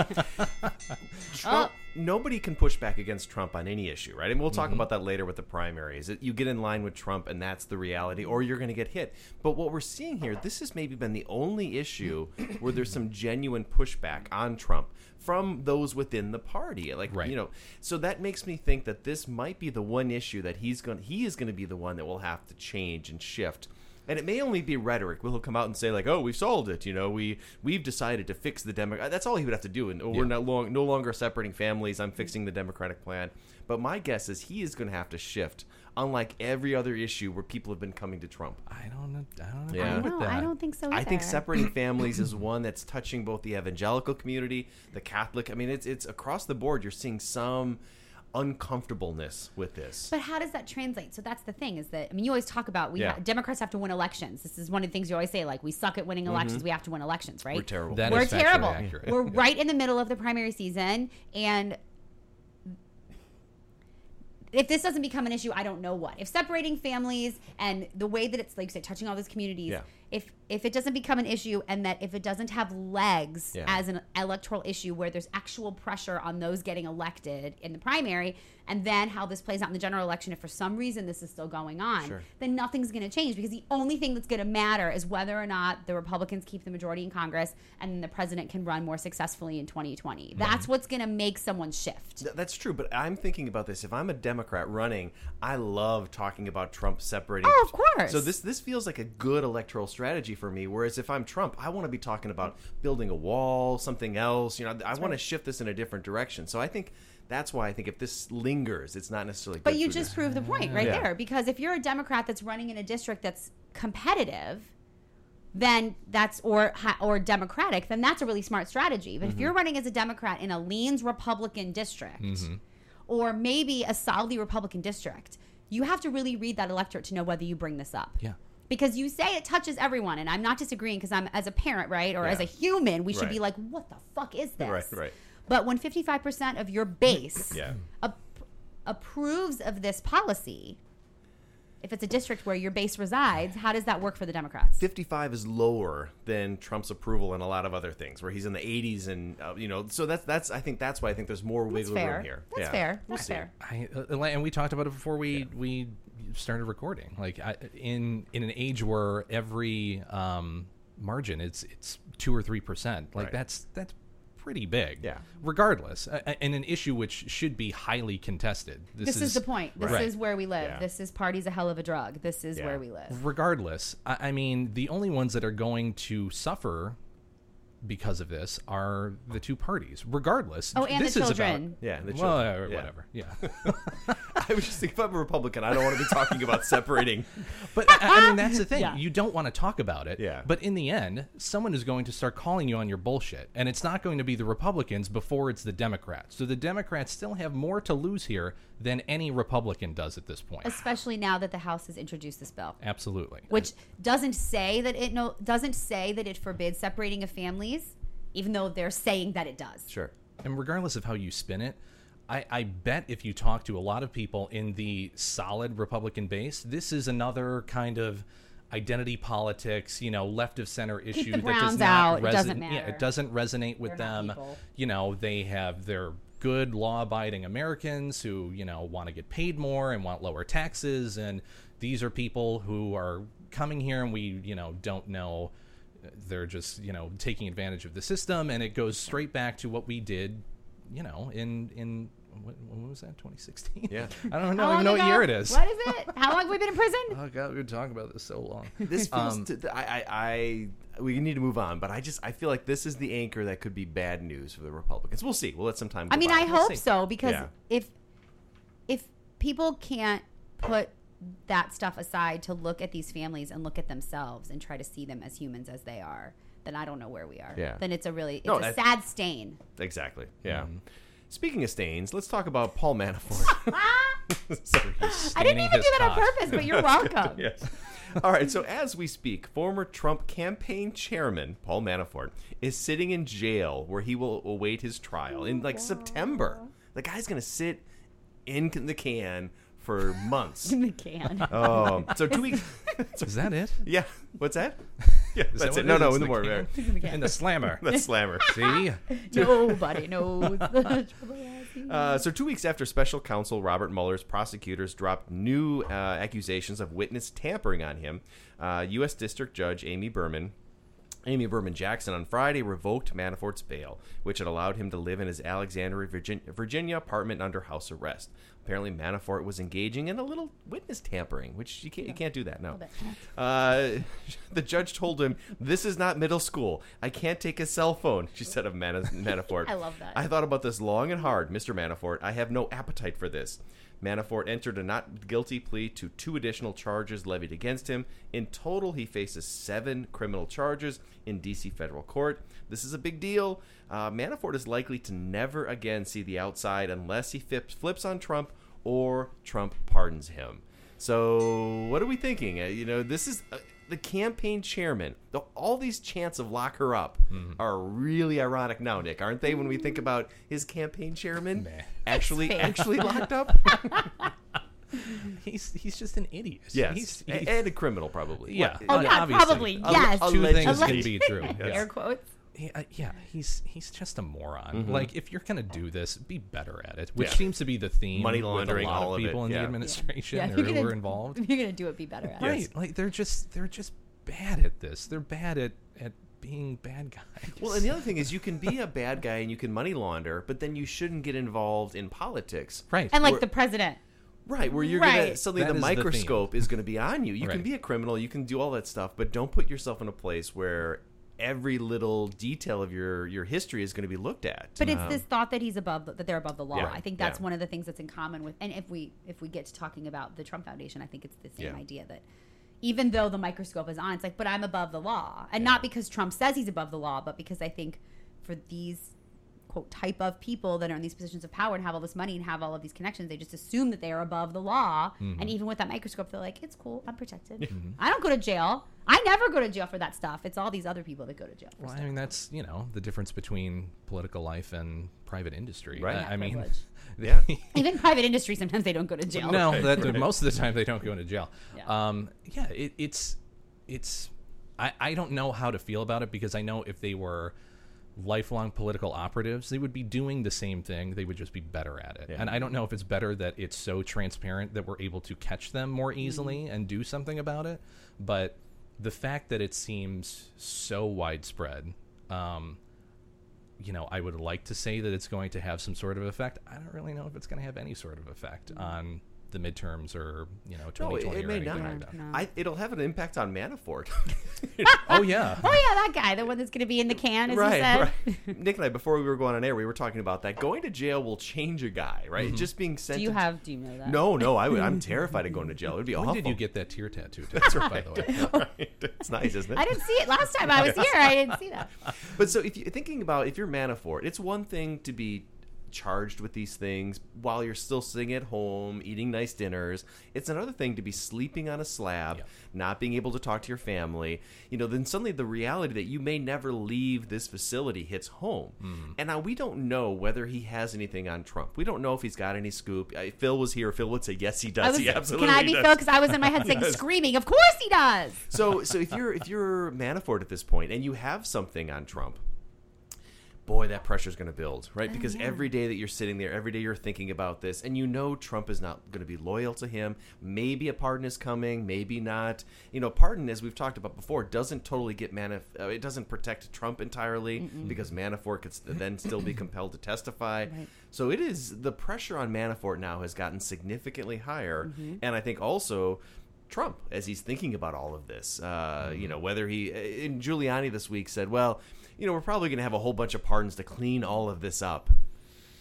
Trump, (laughs) Oh. Nobody can push back against Trump on any issue, right? And we'll talk Mm-hmm. about that later with the primaries. You get in line with Trump, and that's the reality, or you're going to get hit. But what we're seeing here, this has maybe been the only issue where there's some genuine pushback on Trump from those within the party. Like, Right. you know, so that makes me think that this might be the one issue that he's going, he is going to be the one that will have to change and shift. And it may only be rhetoric. We'll come out and say like, "Oh, we've solved it." You know, we we've decided to fix the Democrat. That's all he would have to do. And oh, we're Yeah. not long, no longer separating families. I'm fixing the Democratic plan. But my guess is he is going to have to shift, unlike every other issue where people have been coming to Trump. I don't know. I don't agree Yeah. I with that. I don't think so. Either. I think separating (clears throat) families is one that's touching both the evangelical community, the Catholic. I mean, it's it's across the board. You're seeing some uncomfortableness with this. But how does that translate? So that's the thing is that I mean, you always talk about we Yeah. ha- Democrats have to win elections. This is one of the things you always say, like we suck at winning elections. We have to win elections, right? Mm-hmm. We're terrible. That We're is terrible. accurate. We're (laughs) right in the middle of the primary season, and if this doesn't become an issue, I don't know what. If separating families and the way that it's like you say, touching all those communities, Yeah. if if it doesn't become an issue and that if it doesn't have legs Yeah. as an electoral issue where there's actual pressure on those getting elected in the primary, and then how this plays out in the general election, if for some reason this is still going on, Sure. then nothing's going to change because the only thing that's going to matter is whether or not the Republicans keep the majority in Congress and then the president can run more successfully in 2020. Mm-hmm. That's what's going to make someone shift. Th- That's true, but I'm thinking about this. If I'm a Democrat running, I love talking about Trump separating. Oh, of course. So this this feels like a good electoral strategy for me. Whereas if I'm Trump, I want to be talking about building a wall, something else. You know, I want to shift this in a different direction. So I think that's why I think if this lingers, it's not necessarily. But you just this. proved the point right Yeah. there because if you're a Democrat that's running in a district that's competitive, then that's or or Democratic, then that's a really smart strategy. But Mm-hmm. if you're running as a Democrat in a leans Republican district, or maybe a solidly Republican district, you have to really read that electorate to know whether you bring this up. Yeah. Because you say it touches everyone, and I'm not disagreeing because I'm as a parent, right, or as a human, we should Right. be like, "What the fuck is this?" Right, right. But when 55% of your base Yeah. ap- approves of this policy, if it's a district where your base resides, how does that work for the Democrats? 55 is lower than Trump's approval in a lot of other things, where he's in the 80s, and uh, you know, so that's that's I think that's why I think there's more That's wiggle room here. That's Yeah. fair. We'll That's see. fair. I, uh, and we talked about it before we we started recording. Like I, in in an age where every um, margin it's it's two or three percent. Like Right. that's that's pretty big. Yeah. Regardless, uh, and an issue which should be highly contested. This, is, the point. This Right. is where we live. Yeah. This is party's a hell of a drug. This is Yeah. where we live. regardless, I, I mean, the only ones that are going to suffer because of this are the two parties, regardless. Oh, and the this is about- children. Yeah, the well, children. uh, Yeah. whatever. Yeah. (laughs) (laughs) I was just thinking, if I'm a Republican, I don't want to be talking about separating. (laughs) But I, I mean, that's the thing. Yeah. You don't want to talk about it. Yeah. But in the end, someone is going to start calling you on your bullshit, and it's not going to be the Republicans before it's the Democrats. So the Democrats still have more to lose here than any Republican does at this point. Especially now that the House has introduced this bill. Absolutely. which doesn't say that it no doesn't say that it forbids separating a families, even though they're saying that it does. Sure. And regardless of how you spin it, I, I bet if you talk to a lot of people in the solid Republican base, this is another kind of identity politics, you know, left of center issue the that does Browns not out. It doesn't Yeah, it doesn't resonate with They're them. You know, they have their good law-abiding Americans who, you know, want to get paid more and want lower taxes and these are people who are coming here and we, you know, don't know they're just you know taking advantage of the system and it goes straight back to what we did you know in in what, when was that 2016 Yeah. (laughs) i don't know long even know ago? what year it is What is it? How long have we been in prison? (laughs) oh god we've been talking about this so long (laughs) This feels. Um, to, I, I, I. We need to move on, but I just I feel like this is the anchor that could be bad news for the Republicans. We'll see. We'll let some time. Go I mean, by. I We'll hope see. so because Yeah. if if people can't put that stuff aside to look at these families and look at themselves and try to see them as humans as they are, then I don't know where we are. Yeah. Then it's a really it's No, a sad stain. Exactly. Yeah. Mm-hmm. Speaking of stains, let's talk about Paul Manafort. (laughs) (laughs) Sorry. I didn't even do that on purpose, but you're (laughs) welcome. yes. All right. So as we speak, former Trump campaign chairman Paul Manafort is sitting in jail where he will await his trial in like September. The guy's gonna sit in the can for months. (laughs) In the can. Oh, so two (laughs) weeks. (laughs) is that it Yeah. What's that? Yeah, Is that's what it. No, no, in the the morning. can? in the slammer The slammer. see Nobody knows. Uh, so, two weeks after special counsel Robert Mueller's prosecutors dropped new uh, accusations of witness tampering on him, uh, U.S. District Judge Amy Berman. Amy Berman Jackson on Friday revoked Manafort's bail, which had allowed him to live in his Alexandria, Virginia, Virginia apartment under house arrest. Apparently, Manafort was engaging in a little witness tampering, which you can't, you can't do that. No. Uh, (laughs) the judge told him, "This is not middle school. I can't take a cell phone." She said of Mana- (laughs) Manafort. I love that. I thought about this long and hard, Mr. Manafort. I have no appetite for this. Manafort entered a not guilty plea to two additional charges levied against him. In total, he faces seven criminal charges in D.C. federal court. This is a big deal. Uh, Manafort is likely to never again see the outside unless he flips, flips on Trump or Trump pardons him. So, what are we thinking? Uh, you know, this is uh, the campaign chairman. The, all these chants of lock her up are really ironic now, Nick, aren't they? When we think about his campaign chairman actually actually (laughs) locked up. (laughs) he's he's just an idiot yes, he's, he's- and a criminal probably. yeah Oh, yeah, obviously. probably. Yes. two allegedly. things can be true (laughs) Yes. Air quotes. He, uh, yeah, he's he's just a moron. Mm-hmm. Like, if you're gonna do this, be better at it. Which Yeah. seems to be the theme. Money with laundering, a lot all of of it, people in yeah. the administration Yeah, or who gonna- were involved. If you're gonna do it, be better at it. Right? Like they're just they're just bad at this. They're bad at at being bad guys. Well, and the other thing is, you can be (laughs) a bad guy and you can money launder, but then you shouldn't get involved in politics. right. And like We're- the president. Right, where you're gonna suddenly That the is the microscope is gonna be on you. You can be a criminal, you can do all that stuff, but don't put yourself in a place where every little detail of your your history is going to be looked at. But it's Um, this thought that he's above the, that they're above the law. Yeah, I think that's yeah. one of the things that's in common with and if we if we get to talking about the Trump Foundation, I think it's the same Yeah. idea that even though the microscope is on, it's like, but I'm above the law. And not because Trump says he's above the law, but because I think for these quote type of people that are in these positions of power and have all this money and have all of these connections, they just assume that they are above the law. Mm-hmm. And even with that microscope, they're like, it's cool, I'm protected. I don't go to jail. I never go to jail for that stuff. It's all these other people that go to jail for Well, stuff. I mean, that's you know the difference between political life and private industry. Right. I, I mean. (laughs) Yeah. (laughs) Even private industry, sometimes they don't go to jail. no, that most of the time they don't go into jail. Yeah. Um, yeah, it, it's it's. I, I don't know how to feel about it because I know if they were lifelong political operatives, they would be doing the same thing. They would just be better at it. Yeah. And I don't know if it's better that it's so transparent that we're able to catch them more easily and do something about it. But the fact that it seems so widespread, um, you know, I would like to say that it's going to have some sort of effect. I don't really know if it's going to have any sort of effect on the midterms or you know No, it, 2020 it or may anything not. like that. No. I, it'll have an impact on Manafort. (laughs) (laughs) Oh yeah. Oh yeah, that guy, the one that's going to be in the can, as you right, said. right. Nick and I, before we were going on air, we were talking about that. Going to jail will change a guy, right? Mm-hmm. Just being sent. Do you to- have? Do you know that? No, no. I would, I'm (laughs) terrified of going to jail. It would be When awful. did you get that tear tattoo? That's by the way. right. It's nice, isn't it? I didn't see it last time I was here. I didn't see that. But so if you're thinking about if you're Manafort, it's one thing to be charged with these things while you're still sitting at home eating nice dinners. It's another thing to be sleeping on a slab, Yeah. not being able to talk to your family. You know, then suddenly the reality that you may never leave this facility hits home. Hmm. And now we don't know whether he has anything on Trump. We don't know if he's got any scoop. Uh, Phil was here. Phil would say yes, he does. Was, he absolutely can I be does. Phil? Because I was in my head (laughs) saying, Yes. screaming. Of course he does. So so if you're if you're Manafort at this point and you have something on Trump, boy, that pressure is going to build, right? Because every day that you're sitting there, every day you're thinking about this, and you know Trump is not going to be loyal to him. Maybe a pardon is coming, maybe not. You know, pardon, as we've talked about before, doesn't totally get Manaf. Uh, it doesn't protect Trump entirely because Manafort could st- then still be compelled to testify. So it is the pressure on Manafort now has gotten significantly higher, and I think also. Trump as he's thinking about all of this. Uh, You know, whether he in Giuliani this week said, "Well, you know, we're probably going to have a whole bunch of pardons to clean all of this up,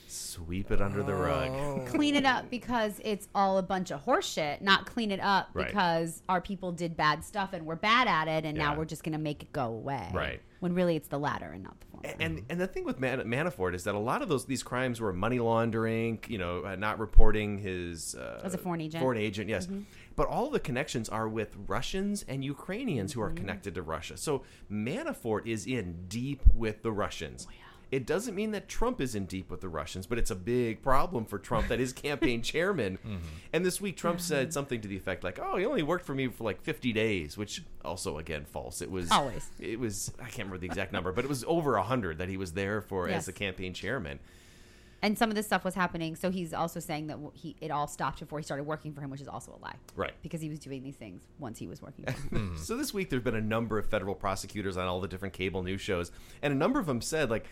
sweep it under the rug." (laughs) Clean it up because it's all a bunch of horseshit, not clean it up Right. because our people did bad stuff and we're bad at it and now Yeah. we're just going to make it go away. Right. When really it's the latter and not the former. And and the thing with Man- Manafort is that a lot of those these crimes were money laundering, you know, uh, not reporting his uh, As a foreign agent. Foreign agent, yes. But all the connections are with Russians and Ukrainians who are mm-hmm. connected to Russia. So Manafort is in deep with the Russians. Oh, it doesn't mean that Trump is in deep with the Russians, but it's a big problem for Trump that his (laughs) campaign chairman. Mm-hmm. And this week, Trump said mm-hmm. something to the effect like, "Oh, he only worked for me for like 50 days," which also again false. It was Always. It was I can't remember the exact number, but it was over a hundred that he was there for as Yes. the campaign chairman. And some of this stuff was happening. So he's also saying that he it all stopped before he started working for him, which is also a lie. Right. Because he was doing these things once he was working for him. (laughs) Mm-hmm. So this week there's been a number of federal prosecutors on all the different cable news shows, and a number of them said like.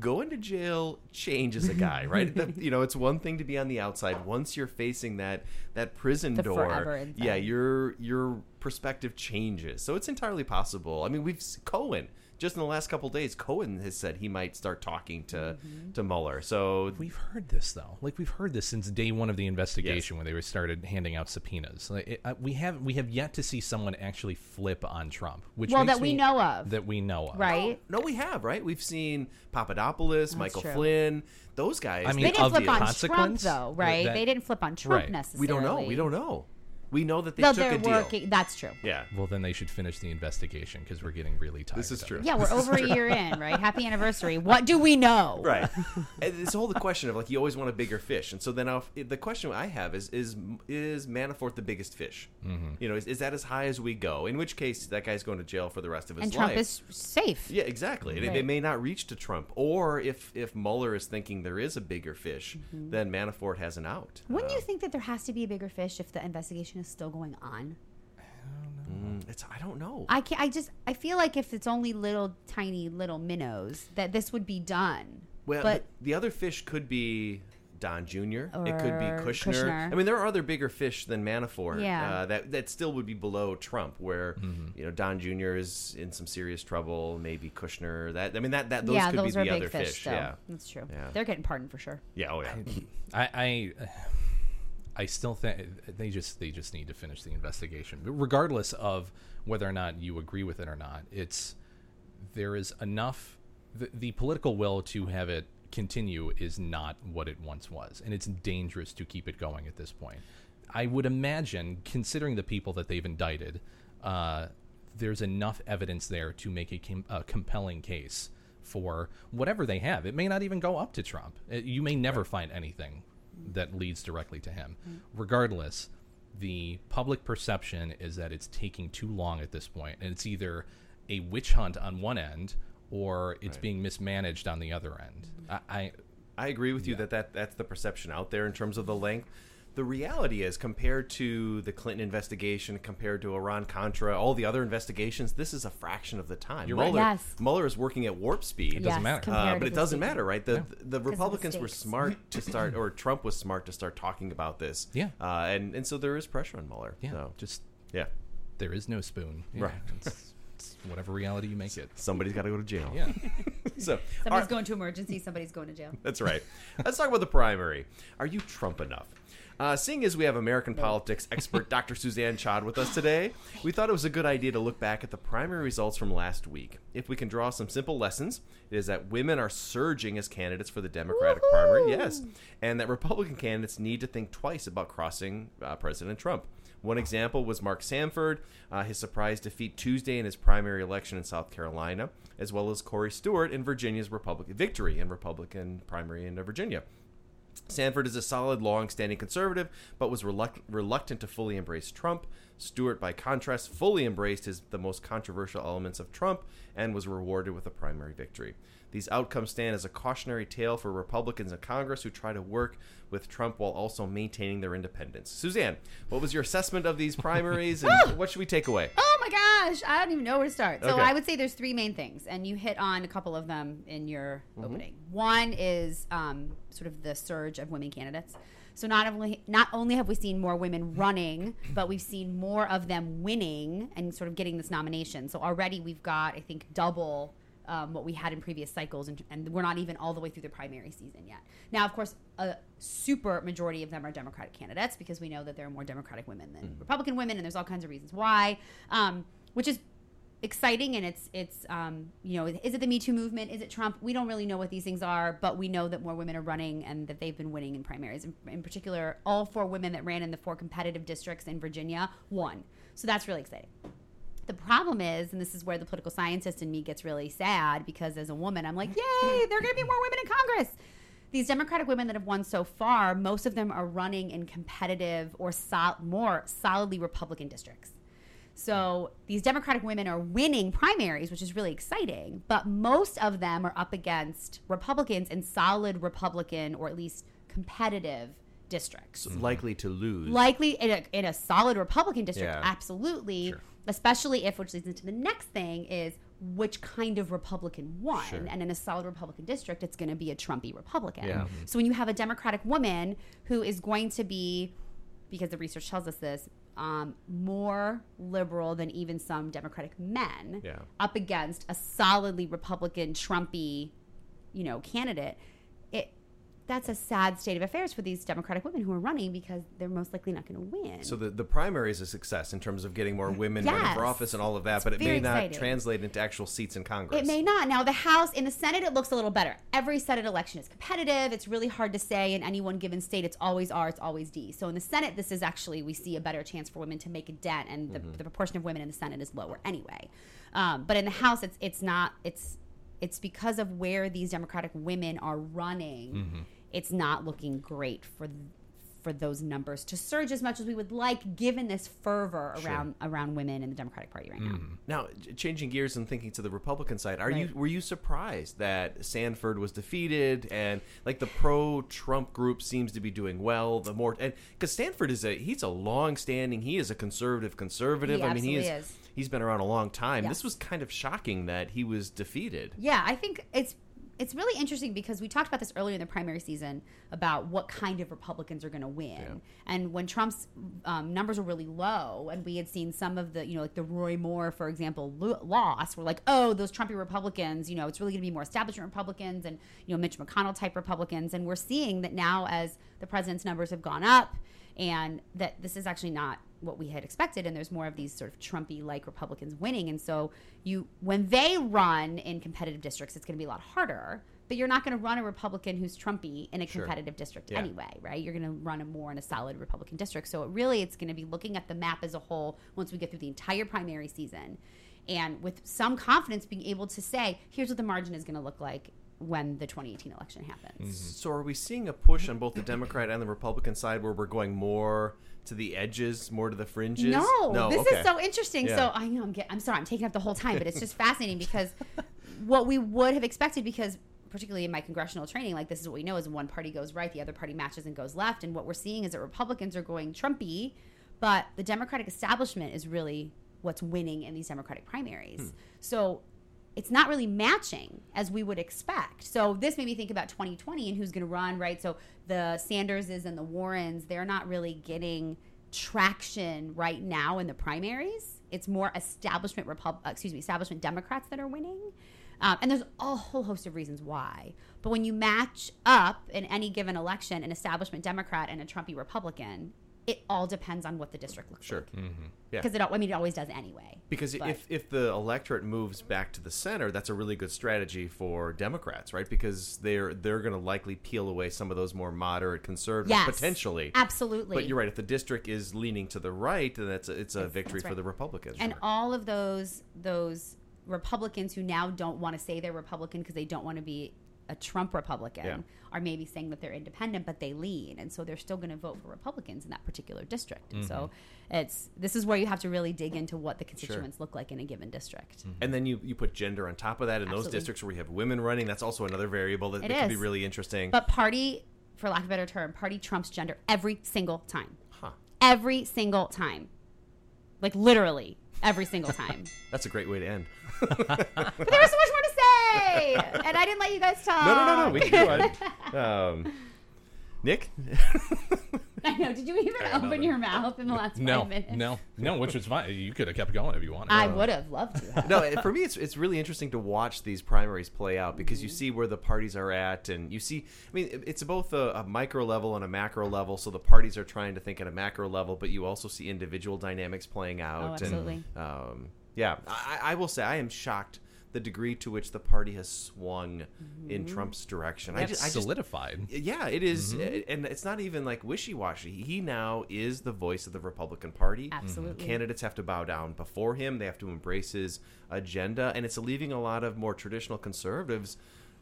Going to jail changes a guy, (laughs) right? The- you know, it's one thing to be on the outside. Once you're facing that that prison The door, yeah, your your perspective changes. So it's entirely possible. I mean, we've Cohen just in the last couple days. Cohen has said he might start talking to Mm-hmm. to Mueller. So We've heard this though. Like we've heard this since day one of the investigation when they were started handing out subpoenas. Like, it, uh, we have we have yet to see someone actually flip on Trump, which Well, that we me- know of. That we know of. right? No, we have, right? We've seen Papadopoulos, Michael true. Flynn, those guys. I mean, They didn't of flip the on Trump consequence, though, right? that- they didn't flip on Trump Right. necessarily. we don't know. We don't know. We know that they No, took they're a deal. working. That's true. Yeah. Well, then they should finish the investigation because we're getting really tired. This is true. Yeah, we're over a year in, right? Happy anniversary. What do we know? (laughs) Right. it's all the question of like you always want a bigger fish, and so then I'll, the question I have is is is Manafort the biggest fish? Mm-hmm. You know, is, is that as high as we go? In which case, that guy's going to jail for the rest of his And life. Trump is safe. Yeah, exactly. They- They Right. may not reach to Trump, or if if Mueller is thinking there is a bigger fish, Mm-hmm. then Manafort has an out. Wouldn't Uh, you think that there has to be a bigger fish if the investigation is still going on? mm, it's I don't know. I can not I just I feel like if it's only little tiny little minnows that this would be done. Well, but but the other fish could be Don Jr. it could be Kushner. Kushner. I mean, there are other bigger fish than Manafort. Yeah. Uh, that that still would be below Trump, where Mm-hmm. you know Don Jr. is in some serious trouble. Maybe Kushner. That I mean, that that those yeah, could those be are the big other fish. fish. Yeah. that's true. Yeah. They're getting pardoned for sure. Yeah. Oh yeah. I, I I still think they just they just need to finish the investigation, regardless of whether or not you agree with it or not. It's there is enough the, the political will to have it continue is not what it once was, and it's dangerous to keep it going at this point. I would imagine, considering the people that they've indicted, uh, there's enough evidence there to make a, com- a compelling case for whatever they have. It may not even go up to Trump. Uh, You may never find anything that leads directly to him. Regardless, the public perception is that it's taking too long at this point, and it's either a witch hunt on one end or it's being mismanaged on the other end. I, I I agree with you that, that that's the perception out there in terms of the length. The reality is, compared to the Clinton investigation, compared to Iran Contra, all the other investigations, this is a fraction of the time. You're right. Mueller, Yes. Mueller is working at warp speed. It doesn't Yes, matter. Uh, but it doesn't speaking. matter, right? The the the Republicans were smart (laughs) to start, or Trump was smart to start talking about this. Yeah. uh, and and so there is pressure on Mueller. Yeah, so, just yeah, there is no spoon. Yeah, Right. It's, it's whatever reality you make it. somebody's got to go to jail. Yeah. (laughs) so Somebody's all right. going to emergency. Somebody's going to jail. (laughs) That's right. Let's talk about the primary. Are you Trump enough? Uh, seeing as we have American politics expert (laughs) Dr. Suzanne Chad with us today, we thought it was a good idea to look back at the primary results from last week. If we can draw some simple lessons, it is that women are surging as candidates for the Democratic primary, yes, and that Republican candidates need to think twice about crossing uh, President Trump. One example was Mark Sanford, uh, his surprise defeat Tuesday in his primary election in South Carolina, as well as Corey Stewart in Virginia's Republican victory in Republican primary in Virginia. Sanford is a solid, long-standing conservative, but was reluct- reluctant to fully embrace Trump. Stewart, by contrast, fully embraced his, the most controversial elements of Trump and was rewarded with a primary victory. These outcomes stand as a cautionary tale for Republicans in Congress who try to work with Trump while also maintaining their independence. Suzanne, what was your assessment of these primaries, and (laughs) what should we take away? Oh my gosh, I don't even know where to start. So Okay. I would say there's three main things, and you hit on a couple of them in your Mm-hmm. opening. One is um, sort of the surge of women candidates. So not only not only have we seen more women running, but we've seen more of them winning and sort of getting this nomination. So already we've got, I think, double um, what we had in previous cycles, and, and we're not even all the way through the primary season yet. Now, of course, a super majority of them are Democratic candidates because we know that there are more Democratic women than Republican women, and there's all kinds of reasons why, um, which is exciting and it's it's um, you know is it the Me Too movement? Is it Trump? We don't really know what these things are, but we know that more women are running and that they've been winning in primaries. In, in particular, all four women that ran in the four competitive districts in Virginia won. So that's really exciting. The problem is, and this is where the political scientist in me gets really sad because as a woman, I'm like, yay, there are going to be more women in Congress. These Democratic women that have won so far, most of them are running in competitive or sol- more solidly Republican districts. So these Democratic women are winning primaries, which is really exciting, but most of them are up against Republicans in solid Republican or at least competitive districts Likely to lose. likely in a, in a solid Republican district, Yeah. absolutely. Sure. Especially if, which leads into the next thing, is which kind of Republican won. Sure. And in a solid Republican district, it's going to be a Trumpy Republican. Yeah. So when you have a Democratic woman who is going to be, because the research tells us this, um, more liberal than even some Democratic men Yeah. up against a solidly Republican, Trumpy, you know, candidate, that's a sad state of affairs for these Democratic women who are running because they're most likely not going to win. So the, the primary is a success in terms of getting more women running for office and all of that, It's but it may very not translate into actual seats in Congress. It may not. Now, the House, in the Senate, it looks a little better. Every Senate election is competitive. It's really hard to say in any one given state. It's always R, it's always D. So in the Senate, this is actually, we see a better chance for women to make a dent, and the, the proportion of women in the Senate is lower anyway. Um, but in the House, it's it's not, it's it's because of where these Democratic women are running, it's not looking great for for those numbers to surge as much as we would like, given this fervor around around women in the Democratic Party right now. Mm. Now, changing gears and thinking to the Republican side, are you were you surprised that Sanford was defeated and like the pro-Trump group seems to be doing well? The more and because Sanford is a he's a long-standing he is a conservative conservative. He I mean, he is, is he's been around a long time. This was kind of shocking that he was defeated. Yeah, I think it's it's really interesting because we talked about this earlier in the primary season about what kind of Republicans are going to win. And when Trump's um, numbers were really low, and we had seen some of the, you know, like the Roy Moore, for example, lo- loss, we're like, oh, those Trumpy Republicans, you know, it's really going to be more establishment Republicans and, you know, Mitch McConnell type Republicans. And we're seeing that now as the president's numbers have gone up, and that this is actually not what we had expected and there's more of these sort of trumpy like republicans winning and so you when they run in competitive districts it's going to be a lot harder but you're not going to run a republican who's trumpy in a Sure. competitive district Yeah. anyway right you're going to run a more in a solid republican district so it really it's going to be looking at the map as a whole once we get through the entire primary season and with some confidence being able to say here's what the margin is going to look like when the 2018 election happens mm-hmm. So are we seeing a push on both the Democrat and the Republican side where we're going more to the edges, more to the fringes? No, no this okay. is so interesting. Yeah. So I know I'm, get, I'm sorry, I'm taking up the whole time, but it's just fascinating because (laughs) what we would have expected because particularly in my congressional training, like this is what we know is one party goes right, the other party matches and goes left. And what we're seeing is that Republicans are going Trumpy, but the Democratic establishment is really what's winning in these Democratic primaries. Hmm. So it's not really matching as we would expect. So this made me think about 2020 and who's going to run, right? So the Sanderses and the Warrens, they're not really getting traction right now in the primaries. It's more establishment Repub- uh, excuse me, establishment Democrats that are winning. Um, and there's a whole host of reasons why. But when you match up in any given election an establishment Democrat and a Trumpy Republican, it all depends on what the district looks Sure. like. Mm-hmm. Yeah. Because it, I mean, it always does anyway. Because But- if, if the electorate moves back to the center, that's a really good strategy for Democrats, right? Because they're they're going to likely peel away some of those more moderate conservatives Yes, potentially. absolutely. But you're right. If the district is leaning to the right, then that's a, it's a That's- victory that's for the Republicans. And all of those those Republicans who now don't want to say they're Republican because they don't want to be a Trump Republican Yeah. are maybe saying that they're independent, but they lean, and so they're still going to vote for Republicans in that particular district. And so mm-hmm. it's this is where you have to really dig into what the constituents look like in a given district. Mm-hmm. And then you, you put gender on top of that in those districts where you have women running. That's also another variable that, that can be really interesting. But party, for lack of a better term, party trumps gender every single time. Huh. Every single time. Like literally every single time. (laughs) That's a great way to end. (laughs) but there was so much more to say, and I didn't let you guys talk. No, no, no, no. We can go on. (laughs) Um, Nick? I know. Did you even open your mouth in the last No, five minutes? no, no. Which was fine. You could have kept going if you wanted. I would have loved to. Have. no, for me, it's it's really interesting to watch these primaries play out because you see where the parties are at, and you see. I mean, it's both a, a micro level and a macro level. So the parties are trying to think at a macro level, but you also see individual dynamics playing out. absolutely. And, um, yeah, I, I will say I am shocked the degree to which the party has swung in Trump's direction. I It's just, I just- solidified. yeah, it is, Mhm. and it's not even like wishy washy. He now is the voice of the Republican Party. Absolutely. candidates have to bow down before him. They have to embrace his agenda, and it's leaving a lot of more traditional conservatives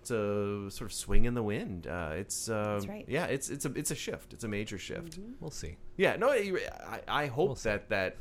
to sort of swing in the wind. Uh, it's uh, That's right. yeah, it's it's a it's a shift. It's a major shift. We'll see. Yeah, no, I, I hope that that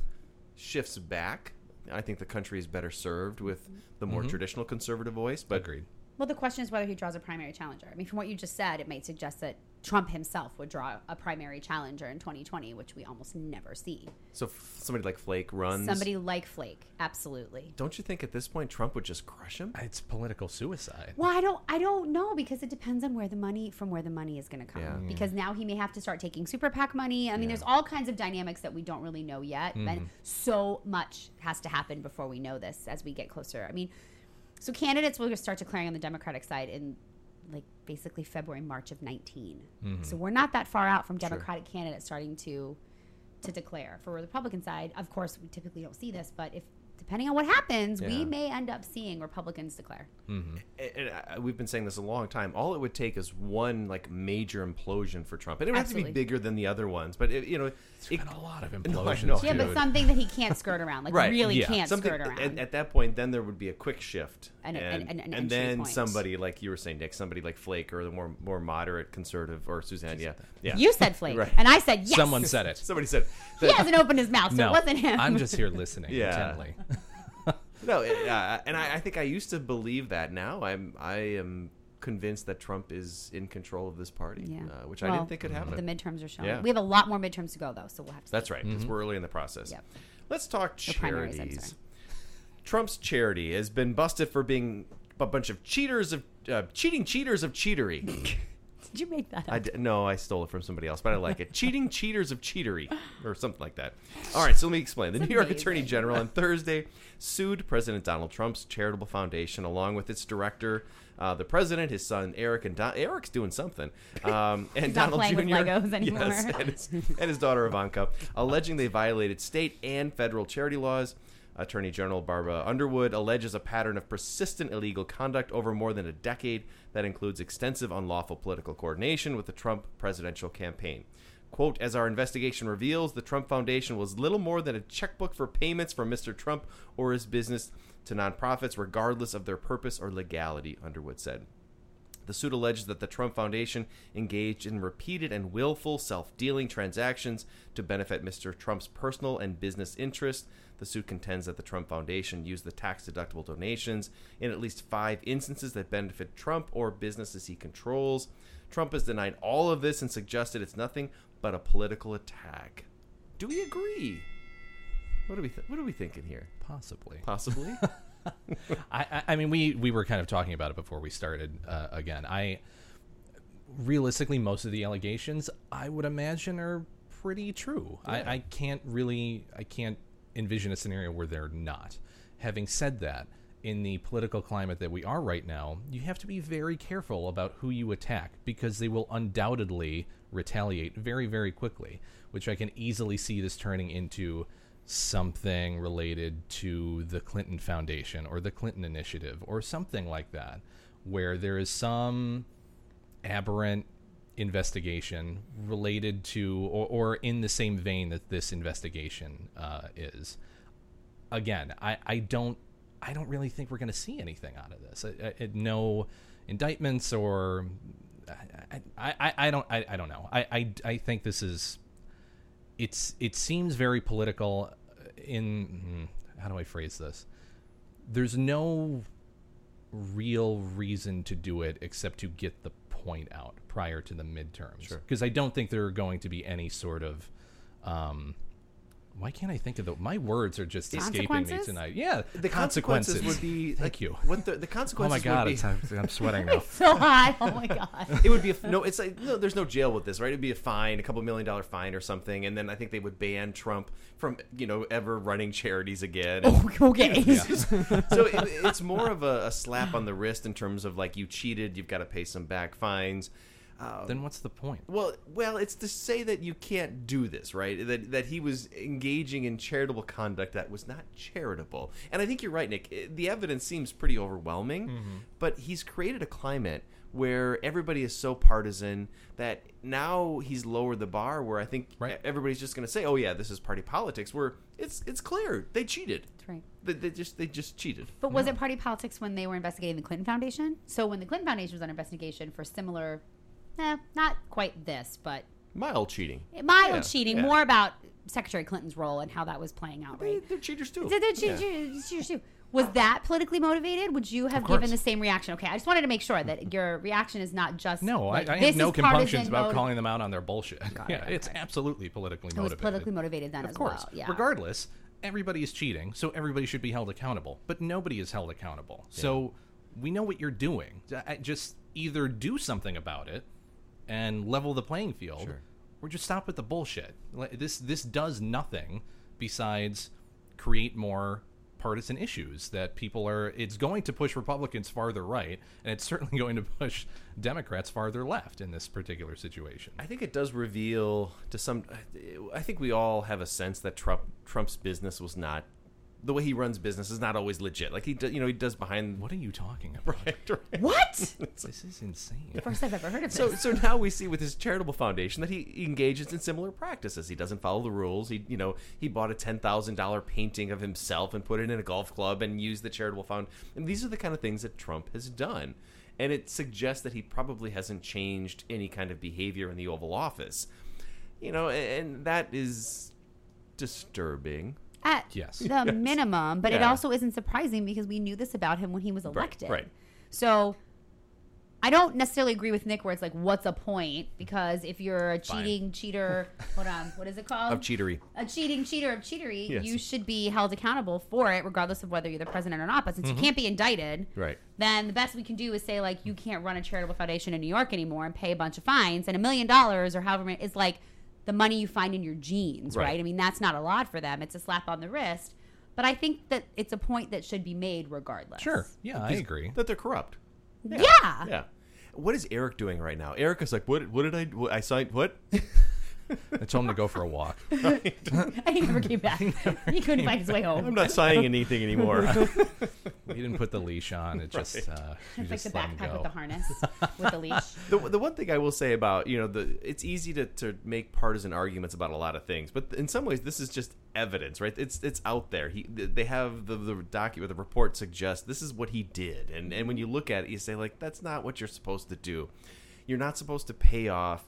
shifts back. I think the country is better served with the more Mhm. traditional conservative voice. But Agreed. Well, the question is whether he draws a primary challenger. I mean, from what you just said, it might suggest that Trump himself would draw a primary challenger in 2020, which we almost never see. so f- somebody like Flake runs. Somebody like Flake, absolutely. Don't you think at this point Trump would just crush him? It's political suicide. Well, I don't, I don't know because it depends on where the money from where the money is going to come. Yeah. Because now he may have to start taking super PAC money. I mean, Yeah. there's all kinds of dynamics that we don't really know yet, Mhm. and so much has to happen before we know this as we get closer. I mean, so candidates will start declaring on the Democratic side in like basically February, March of 19. Mhm. So we're not that far out from Sure. Democratic candidates starting to to declare. For the Republican side, of course, we typically don't see this, but if depending on what happens, we may end up seeing Republicans declare. Mm-hmm. and and, uh, we've been saying this a long time. All it would take is one like major implosion for Trump, and it would have to be bigger than the other ones. But it, you know, it's been a lot of (laughs) No, implosions, know. Yeah, but something that he can't skirt around, like (laughs) right? really yeah. can't Something, skirt around. At, at that point, then there would be a quick shift, And- and and- and- and and then point. somebody like you were saying, Nick, somebody like Flake or the more more moderate conservative or Suzanne, yeah, yeah. You said Flake, (laughs) Right. and I said yes. Someone said it. Somebody said it. He hasn't opened his mouth, so no, it wasn't him. I'm just here listening Yeah. intently. No, it- uh, and I, I think I used to believe that. Now I'm I am convinced that Trump is in control of this party, Yeah. uh, which I didn't think could happen. The midterms are showing. Yeah. We have a lot more midterms to go, though, so we'll have to. That's see. right, because we're early in the process. Yep. Let's talk Or charities. Trump's charity has been busted for being a bunch of cheaters of uh, cheating cheaters of cheatery. (laughs) Did you make that up? I d- no, I stole it from somebody else, but I like it. (laughs) Cheating cheaters of cheatery, or something like that. All right, so let me explain. The New York. Attorney General on (laughs) Thursday sued President Donald Trump's charitable foundation, along with its director, uh, the president, his son Eric, and Don- Eric's doing something, um, (laughs) and Donald playing Jr. with Legos anymore. Yes, and his, and his daughter Ivanka, alleging they violated state and federal charity laws. Attorney General Barbara Underwood alleges a pattern of persistent illegal conduct over more than a decade that includes extensive unlawful political coordination with the Trump presidential campaign. Quote, as our investigation reveals, the Trump Foundation was little more than a checkbook for payments from Mr. Trump or his business to nonprofits, regardless of their purpose or legality, Underwood said. The suit alleges that the Trump Foundation engaged in repeated and willful self dealing transactions to benefit Mr. Trump's personal and business interests. The suit contends that the Trump Foundation used the tax deductible donations in at least five instances that benefit Trump or businesses he controls. Trump has denied all of this and suggested it's nothing but a political attack. Do we agree? What are we th- What are we thinking here? Possibly. Possibly. (laughs) (laughs) I, I, mean, we we were kind of talking about it before we started. Uh, again, I realistically, most of the allegations I would imagine are pretty true. Yeah. I, I can't really, I can't envision a scenario where they're not. Having said that, in the political climate that we are right now, you have to be very careful about who you attack because they will undoubtedly retaliate very, very quickly. Which I can easily see this turning into something related to the Clinton Foundation or the Clinton Initiative or something like that, where there is some aberrant investigation related to or, or in the same vein that this investigation uh, is. Again, I, I don't I don't really think we're going to see anything out of this. I, I, no indictments or I, I, I, don't I, I don't know. I, I, I think this is it's it seems very political in hmm, how do I phrase this? There's no real reason to do it except to get the point out prior to the midterms. Sure. Because I don't think there are going to be any sort of um why can't I think of the my words are just escaping me tonight. Yeah, the consequences, would be Thank like, you. What the, the Oh my god, would be, I'm, I'm sweating (laughs) now. so hot. Oh my god. it would be a, no. It's like no. There's no jail with this, right? It'd be a fine, a couple million dollar fine or something, and then I think they would ban Trump from you know ever running charities again. Oh, (laughs) okay. (laughs) so it, it's more of a, a slap on the wrist in terms of like you cheated, you've got to pay some back fines. Um, then what's the point? Well, well, it's to say that you can't do this, right? That that he was engaging in charitable conduct that was not charitable. And I think you're right, Nick. The evidence seems pretty overwhelming, Mm-hmm. but he's created a climate where everybody is so partisan that now he's lowered the bar where I think Right. everybody's just going to say, "Oh yeah, this is party politics." Where it's it's clear they cheated. That's right. They, they just they just cheated. But was it party politics when they were investigating the Clinton Foundation? So when the Clinton Foundation was under investigation for similar, eh, not quite this, but Mild cheating. mild Yeah, cheating, yeah. more about Secretary Clinton's role and how that was playing out, right? they're cheaters too. They're- they're Yeah. cheaters- cheaters too. Was that politically motivated? Would you have given the same reaction? Okay, I just wanted to make sure that your reaction is not just No, like, I, I have no compunctions about motive- calling them out on their bullshit. Got it, (laughs) yeah, it's absolutely politically It was motivated. politically motivated then of as course. well. Yeah. Regardless, everybody is cheating, so everybody should be held accountable. But nobody is held accountable. So we know what you're doing. Just either do something about it and level the playing field, Sure. or just stop with the bullshit. This this does nothing besides create more partisan issues that people are it's going to push republicans farther right and it's certainly (laughs) going to push democrats farther left in this particular situation I think it does reveal to some. I think we all have a sense that Trump Trump's business was not the way he runs business is not always legit. Like he, do, you know, he does behind. what are you talking about Right, (laughs) right. What? this is insane First I've ever heard of So, this. so now we see with his charitable foundation that he engages in similar practices. He doesn't follow the rules. He, you know, he bought a ten thousand dollar painting of himself and put it in a golf club and used the charitable fund. And these are the kind of things that Trump has done. And it suggests that he probably hasn't changed any kind of behavior in the Oval Office. You know, and that is disturbing. At Yes. the minimum, but it also isn't surprising because we knew this about him when he was elected. right. So I don't necessarily agree with Nick where it's like, what's a point? Because if you're a cheating cheater, (laughs) hold on, what is it called? Of cheatery. a cheating cheater of cheatery, Yes. you should be held accountable for it, regardless of whether you're the president or not. But since you mm-hmm. can't be indicted, Right. then the best we can do is say like you can't run a charitable foundation in New York anymore and pay a bunch of fines, and a million dollars or however many is like the money you find in your jeans, right. Right. I mean that's not a lot for them; it's a slap on the wrist. But I think that it's a point that should be made regardless. sure yeah i agree That they're corrupt. Yeah. Yeah. What is Eric doing right now? Eric is like, what? What did I? What, I signed what? (laughs) I told him to go for a walk. (laughs) and he never came back. (laughs) He, couldn't find his way home. I'm not signing anything anymore. (laughs) We didn't put the leash on. It just uh, we It's like just the let him backpack go. with the harness with the leash. the, the one thing I will say about you know the it's easy to, to make partisan arguments about a lot of things, but in some ways this is just evidence, right? It's it's out there. He they have the the document, the report suggests this is what he did, and and when you look at it, you say like that's not what you're supposed to do. You're not supposed to pay off.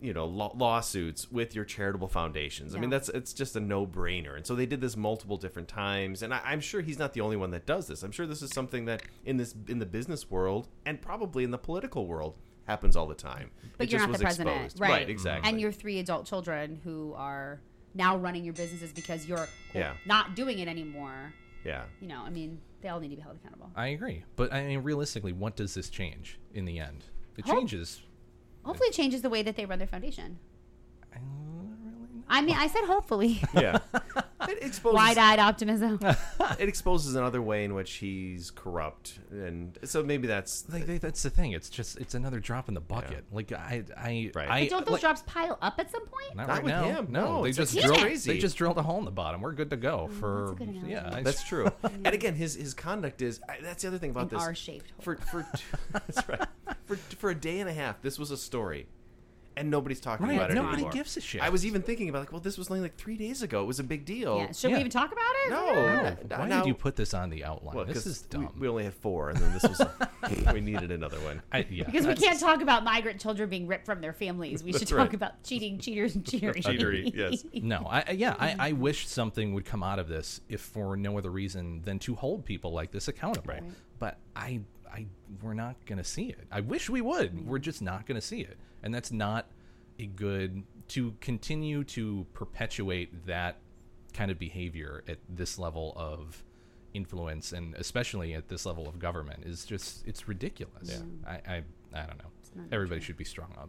You know law- lawsuits with your charitable foundations. I mean that's it's just a no brainer, and so they did this multiple different times. And I, I'm sure he's not the only one that does this. I'm sure this is something that in this in the business world and probably in the political world happens all the time. But It you're just not was the president, exposed. right? Right, exactly. And your three adult children who are now running your businesses because you're quote, Yeah. not doing it anymore. yeah. You know, I mean, they all need to be held accountable. I agree, but I mean, realistically, what does this change in the end? It Hope- changes. Hopefully, it changes the way that they run their foundation. I mean, I said hopefully. Yeah. (laughs) It (laughs) exposes Wide-eyed optimism. (laughs) it exposes another way in which he's corrupt, and so maybe that's Like they, that's the thing. It's just it's another drop in the bucket. Like I I Right. I but don't those like, drops pile up at some point? not, Not right with now. him. No, No, they just like- drilled. crazy. They just drilled a hole in the bottom. We're good to go for Mm, that's a good yeah. I- that's true. (laughs) and again, his his conduct is I- that's the other thing about An this. R-shaped hole. For for that's right. For for a day and a half, this was a story. And nobody's talking Right, about it nobody anymore. gives a shit. I was even thinking about like, well, this was only like three days ago. It was a big deal. Yeah. Should Yeah. we even talk about it? No, No, why now- did you put this on the outline? Well, this 'cause is dumb. We, only had four, and then this was (laughs) (laughs) we needed another one. I, yeah, Because we that's- can't talk about migrant children being ripped from their families. We should That's talk right. about cheating, cheaters, and (laughs) cheatery. Cheatery, yes. No, I, I- yeah, I, I wish something would come out of this, if for no other reason than to hold people like this accountable. Right. But I, I, we're not going to see it. I wish we would. We're just not going to see it, and that's not a good to continue to perpetuate that kind of behavior at this level of influence, and especially at this level of government, is just it's ridiculous. I, I, I don't know. Everybody should be strung up.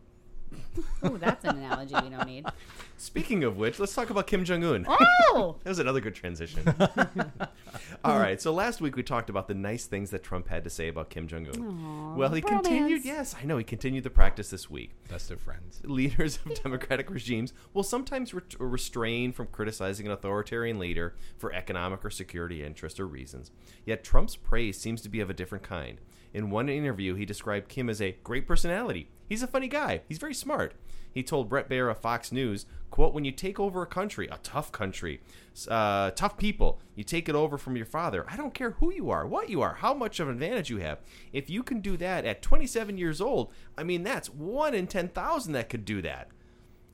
Oh, that's an analogy we don't need. (laughs) Speaking of which, let's talk about Kim Jong Un. Oh, (laughs) That was another good transition. (laughs) All right. So last week we talked about the nice things that Trump had to say about Kim Jong Un. Well, he continued. Yes, I know. He continued the practice this week. Best of friends. Leaders of democratic regimes will sometimes re- restrain from criticizing an authoritarian leader for economic or security interests or reasons. Yet Trump's praise seems to be of a different kind. In one interview, he described Kim as a great personality. He's a funny guy. He's very smart. He told Bret Baier of Fox News, quote, when you take over a country, a tough country, uh, tough people, you take it over from your father. I don't care who you are, what you are, how much of an advantage you have. If you can do that at 27 years old, I mean, that's one in 10,000 that could do that.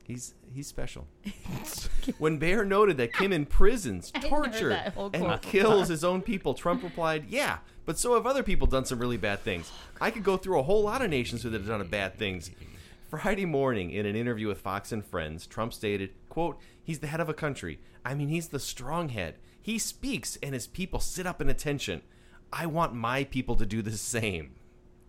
He's he's special. (laughs) when Baier noted that Kim imprisons, (laughs) tortures, and kills his own people, Trump replied, "Yeah, but so have other people done some really bad things. I could go through a whole lot of nations who have done bad things." Friday morning, in an interview with Fox and Friends, Trump stated, "quote He's the head of a country. I mean, he's the strong head. He speaks, and his people sit up in attention. I want my people to do the same."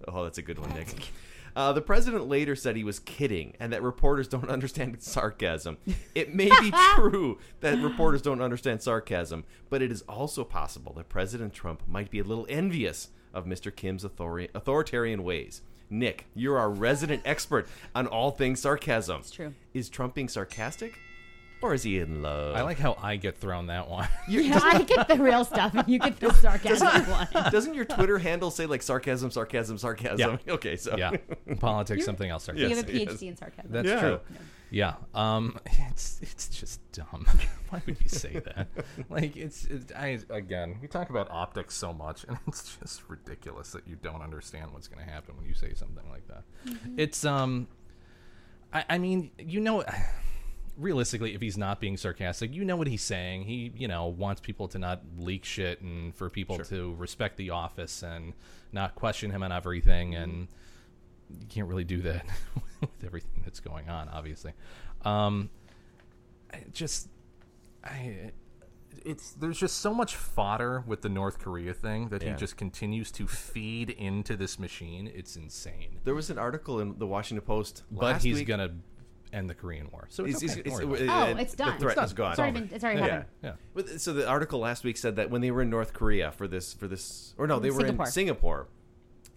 Oh, that's a good one, Nick. (laughs) Uh, the president later said he was kidding and that reporters don't (laughs) understand sarcasm. It may be (laughs) true that reporters don't understand sarcasm, but it is also possible that President Trump might be a little envious of Mr. Kim's authori- authoritarian ways. Nick, you're our resident expert on all things sarcasm. It's true. Is Trump being sarcastic? Or is he in love? I like how I get thrown that one. (laughs) yeah, I get the real stuff, and you get the sarcastic one. (laughs) Doesn't your Twitter handle say like sarcasm, sarcasm, sarcasm? Yeah. (laughs) Okay, so yeah, politics, something else. Sarcasm. You have a PhD yes. in sarcasm. That's Yeah. true. Yeah. Um, it's it's just dumb. Why would you say that? like it's it, I again, we talk about optics so much, and it's just ridiculous that you don't understand what's going to happen when you say something like that. It's um, I, I mean, you know. Realistically, if he's not being sarcastic, you know what he's saying. He, you know, wants people to not leak shit and for people to respect the office and not question him on everything. And you can't really do that (laughs) with everything that's going on, obviously. Um, I just, I, it's there's just so much fodder with the North Korea thing that Yeah. he just continues to feed into this machine. It's insane. There was an article in the Washington Post But last he's week. gonna end the Korean War, so it's, He's- okay. he's- Don't it's- it. Uh, oh, uh, it's the done. threat It's is gone. It's already been. It's already Yeah. happened. yeah. But- So the article last week said that when they were in North Korea for this for this or no, they were Singapore. in Singapore.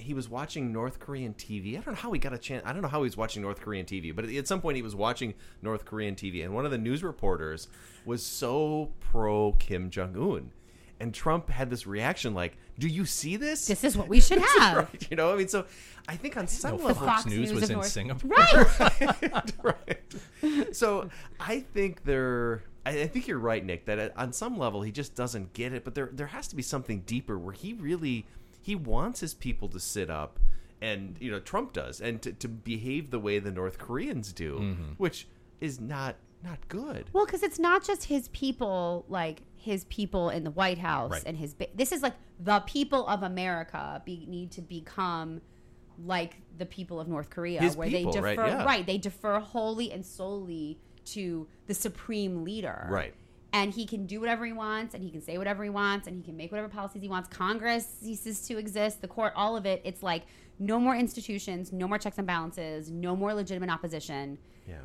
he was watching North Korean TV. I don't know how he got a chance. I don't know how he was watching North Korean TV, but at some point he was watching North Korean TV, and one of the news reporters was so pro Kim Jong Un. And Trump had this reaction like, "Do you see this? This is what we (laughs) should have. right." You know, I mean, so I think on some know level, Fox News was in Singapore. Right. (laughs) (laughs) right. So I think there. I I think you're right, Nick. That on some level he just doesn't get it, but there there has to be something deeper where he really he wants his people to sit up, and you know Trump does, and to, to behave the way the North Koreans do, Mm-hmm. which is not not good. Well, because it's not just his people, like his people in the White House Right. and his. This is like the people of America be, need to become like the people of North Korea, His where people, they right, defer. right They defer wholly and solely to the supreme leader. Right. And he can do whatever he wants, and he can say whatever he wants, and he can make whatever policies he wants. Congress ceases to exist. The court, all of it. It's like no more institutions, no more checks and balances, no more legitimate opposition Yeah.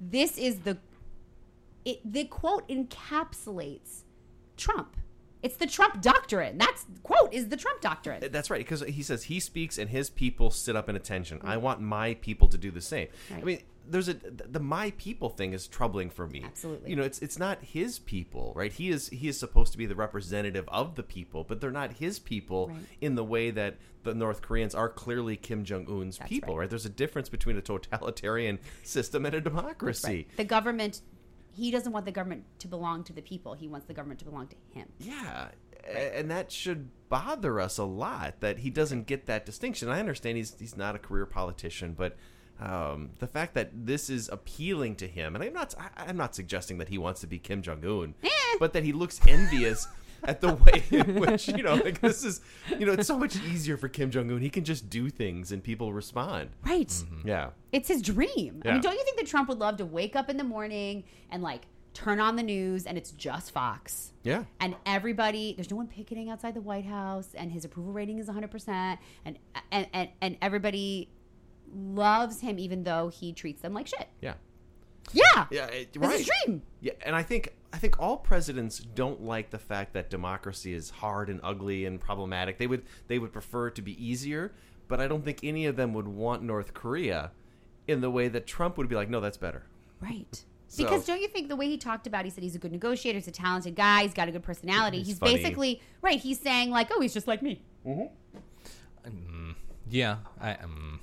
this is the it the quote encapsulates Trump. It's the Trump doctrine. That's quote is the Trump doctrine. That's right, because he says he speaks and his people sit up in attention. I mm. want my people to do the same. I mean, there's a the my people thing is troubling for me. Absolutely. you know, it's it's not his people, right? He is he is supposed to be the representative of the people, but they're not his people Right. in the way that the North Koreans are clearly Kim Jong Un's people, right. right. There's a difference between a totalitarian (laughs) system and a democracy. Right. The government he doesn't want the government to belong to the people. He wants the government to belong to him. Yeah, and that should bother us a lot that he doesn't get that distinction. I understand he's he's not a career politician, but um, the fact that this is appealing to him, and I'm not I, I'm not suggesting that he wants to be Kim Jong Un, but that he looks envious. (laughs) At the way in which you know, like this is, you know, it's so much easier for Kim Jong Un. He can just do things and people respond. Right. Mm-hmm. Yeah, It's his dream. I mean, don't you think that Trump would love to wake up in the morning and like turn on the news and it's just Fox? yeah. and everybody there's no one picketing outside the white house and his approval rating is 100% and and and, and everybody loves him even though he treats them like shit Yeah. yeah Yeah, it, It's right. his dream. Yeah, and I think I think all presidents don't like the fact that democracy is hard and ugly and problematic. They would they would prefer it to be easier, but I don't think any of them would want North Korea in the way that Trump would be like, no, that's better. right So- because don't you think the way he talked about he said he's a good negotiator he's a talented guy he's got a good personality He's he's, funny. basically right he's saying like oh he's just like me Yeah, I um,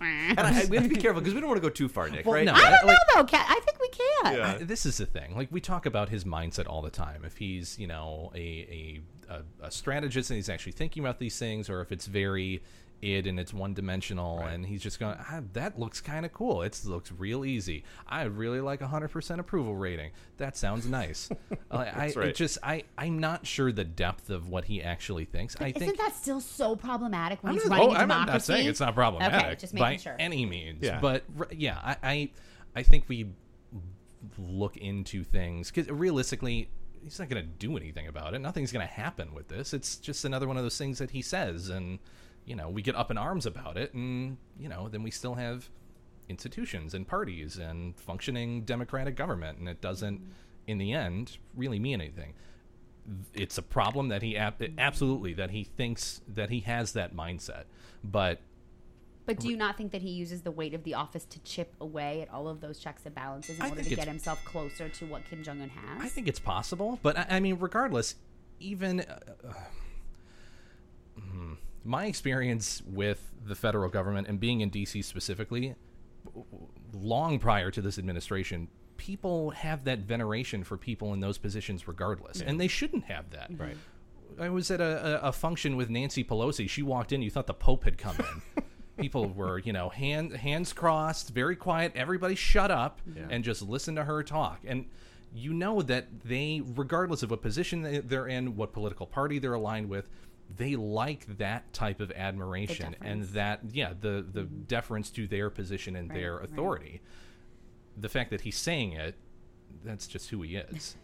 And I, we have to be careful because we don't want to go too far, Nick. Well, right? no, i don't like- know though Kat. i think we can Yeah. I- this is the thing. Like we talk about his mindset all the time. If he's you know a a, a, a strategist and he's actually thinking about these things, or if it's very id and it's one dimensional and he's just going, ah, that looks kind of cool. It looks real easy. I really like a hundred percent approval rating. That sounds nice. (laughs) I, I That's it right. just I I'm not sure the depth of what he actually thinks. I isn't think. that still so problematic when I'm he's not, running oh, a I'm not saying it's not problematic okay just by sure any means. Yeah. But yeah, I, I I think we look into things because realistically, he's not going to do anything about it. Nothing's going to happen with this. It's just another one of those things that he says, and you know, we get up in arms about it, and you know, then we still have institutions and parties and functioning democratic government, and it doesn't, in the end, really mean anything. It's a problem that he ab- absolutely that he thinks that he has that mindset, but But do you not think that he uses the weight of the office to chip away at all of those checks and balances in I order to get himself closer to what Kim Jong Un has? I think it's possible, but I, I mean, regardless, even uh, uh, my experience with the federal government and being in DC specifically, long prior to this administration, people have that veneration for people in those positions, regardless, and they shouldn't have that. Right. I was at a, a, a function with Nancy Pelosi. She walked in. You thought the Pope had come in. (laughs) People were, you know, hand, hands crossed, very quiet. Everybody shut up and just listen to her talk. And you know that they, regardless of what position they're in, what political party they're aligned with, they like that type of admiration and that, yeah, the the mm-hmm. deference to their position and their right. authority. The fact that he's saying it, that's just who he is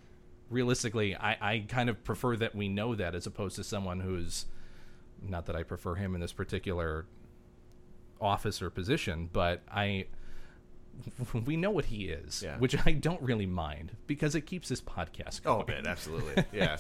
realistically, I, I kind of prefer that we know that as opposed to someone who's not that I prefer him in this particular office or position, but I (laughs) we know what he is, Yeah. which I don't really mind because it keeps this podcast going. Oh, man, absolutely. (laughs) Yeah.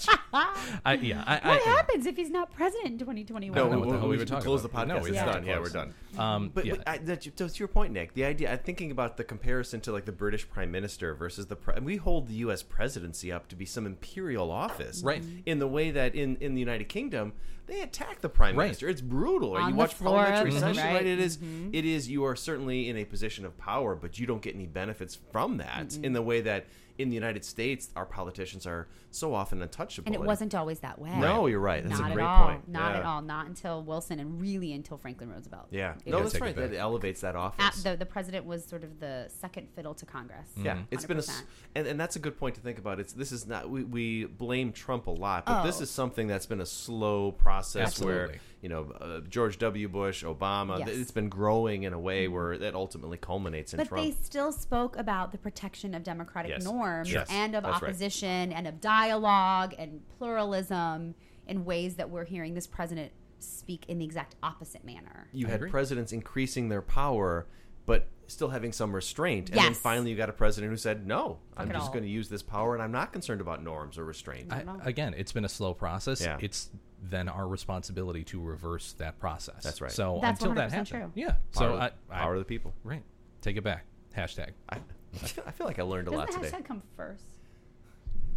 I, yeah. I, What I, happens if he's not president in 2021? No, know we, what the hell we we, were we talking close the about. podcast. No, it's it's Yeah. done. Yeah, we're done. Um, But, yeah. but I, that, to, to your point, Nick, the idea, I'm thinking about the comparison to like the British Prime Minister versus the. Pre- we hold the U.S. presidency up to be some imperial office, Right. In the way that in in the United Kingdom they attack the Prime Right. Minister. It's brutal. Or On you the watch floor parliamentary of- session, right. right? It is- Mhm. It is. You are certainly in a position of power, but you don't get any benefits from that in the way that in the United States our politicians are so often untouchable. And it wasn't always that way. No, you're right. That's not a great at all. point. Not Yeah. at all. Not until Wilson, and really until Franklin Roosevelt. Yeah. It No, that's right. That elevates that office. At the the president was sort of the second fiddle to Congress. Yeah, it's been a, s- 100%. and, and that's a good point to think about. It's this is not we, we blame Trump a lot, but this Oh. is something that's been a slow process where Absolutely. You know uh, George W. Bush, Obama. Yes. It's been growing in a way where that ultimately culminates in But Trump. they still spoke about the protection of democratic Yes. norms Yes. and of That's right. opposition and of dialogue and pluralism in ways that we're hearing this president speak in the exact opposite manner. you had presidents increasing their power, but still having some restraint, and then finally you got a president who said, "No, I'm just all. going to use this power, and I'm not concerned about norms or restraint." I, again, it's been a slow process. Yeah. It's then our responsibility to reverse that process. That's right. So That's until that 100% happens, true. yeah. So Power, I, I, power of the people. right. Take it back. Hashtag. I, I, feel, I feel like I learned a Doesn't lot the today. hashtag come first?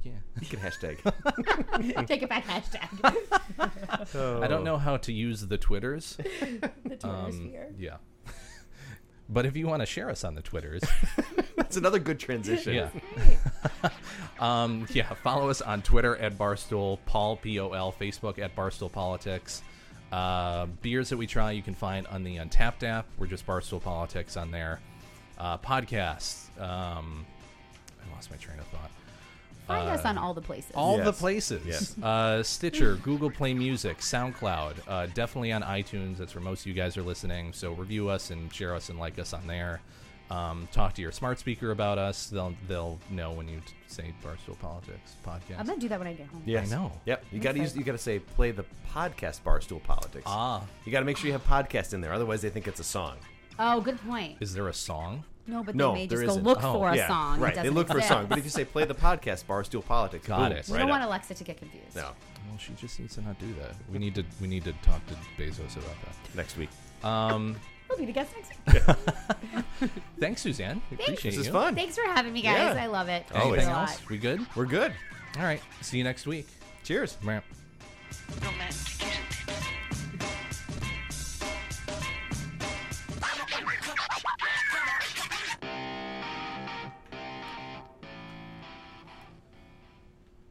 Yeah. (laughs) You can hashtag. (laughs) Take it back, hashtag. (laughs) I don't know how to use the Twitters. the Twitter Um, sphere. yeah. But if you want to share us on the Twitters, (laughs) That's another good transition. yeah. (laughs) um, yeah, follow us on Twitter at Barstool Paul P O L, Facebook at Barstool Politics. Uh, beers that we try you can find on the Untappd app. We're just Barstool Politics on there. Uh, podcasts. Um, I lost my train of thought. Find us Uh, on all the places. All the places. Yes. (laughs) Uh, Stitcher, Google Play Music, SoundCloud, uh, definitely on iTunes. That's where most of you guys are listening. So review us and share us and like us on there. Um, talk to your smart speaker about us. They'll they'll know when you t- say Barstool Politics podcast. I'm gonna do that when I get home. Yes. I know. Yep. You got to use. You got to say play the podcast Barstool Politics. Ah. You got to make sure you have podcast in there. Otherwise, they think it's a song. Oh, good point. Is there a song? No, but no, they may just go isn't. look Oh, for a yeah, song. Right. They doesn't look for a song. But if you say play the podcast Barstool Politics, Got boom, it. we right don't up. want Alexa to get confused. No. Well, she just needs to not do that. We need to we need to talk to Bezos about that Next week. that. Um, We'll be the guest next week. (laughs) thanks, Suzanne. We appreciate This is you. fun. Thanks for having me, guys. Yeah. I love it. Always. Anything Thanks a else? We good? We're good. All right. See you next week. Cheers. Meow. Romantic.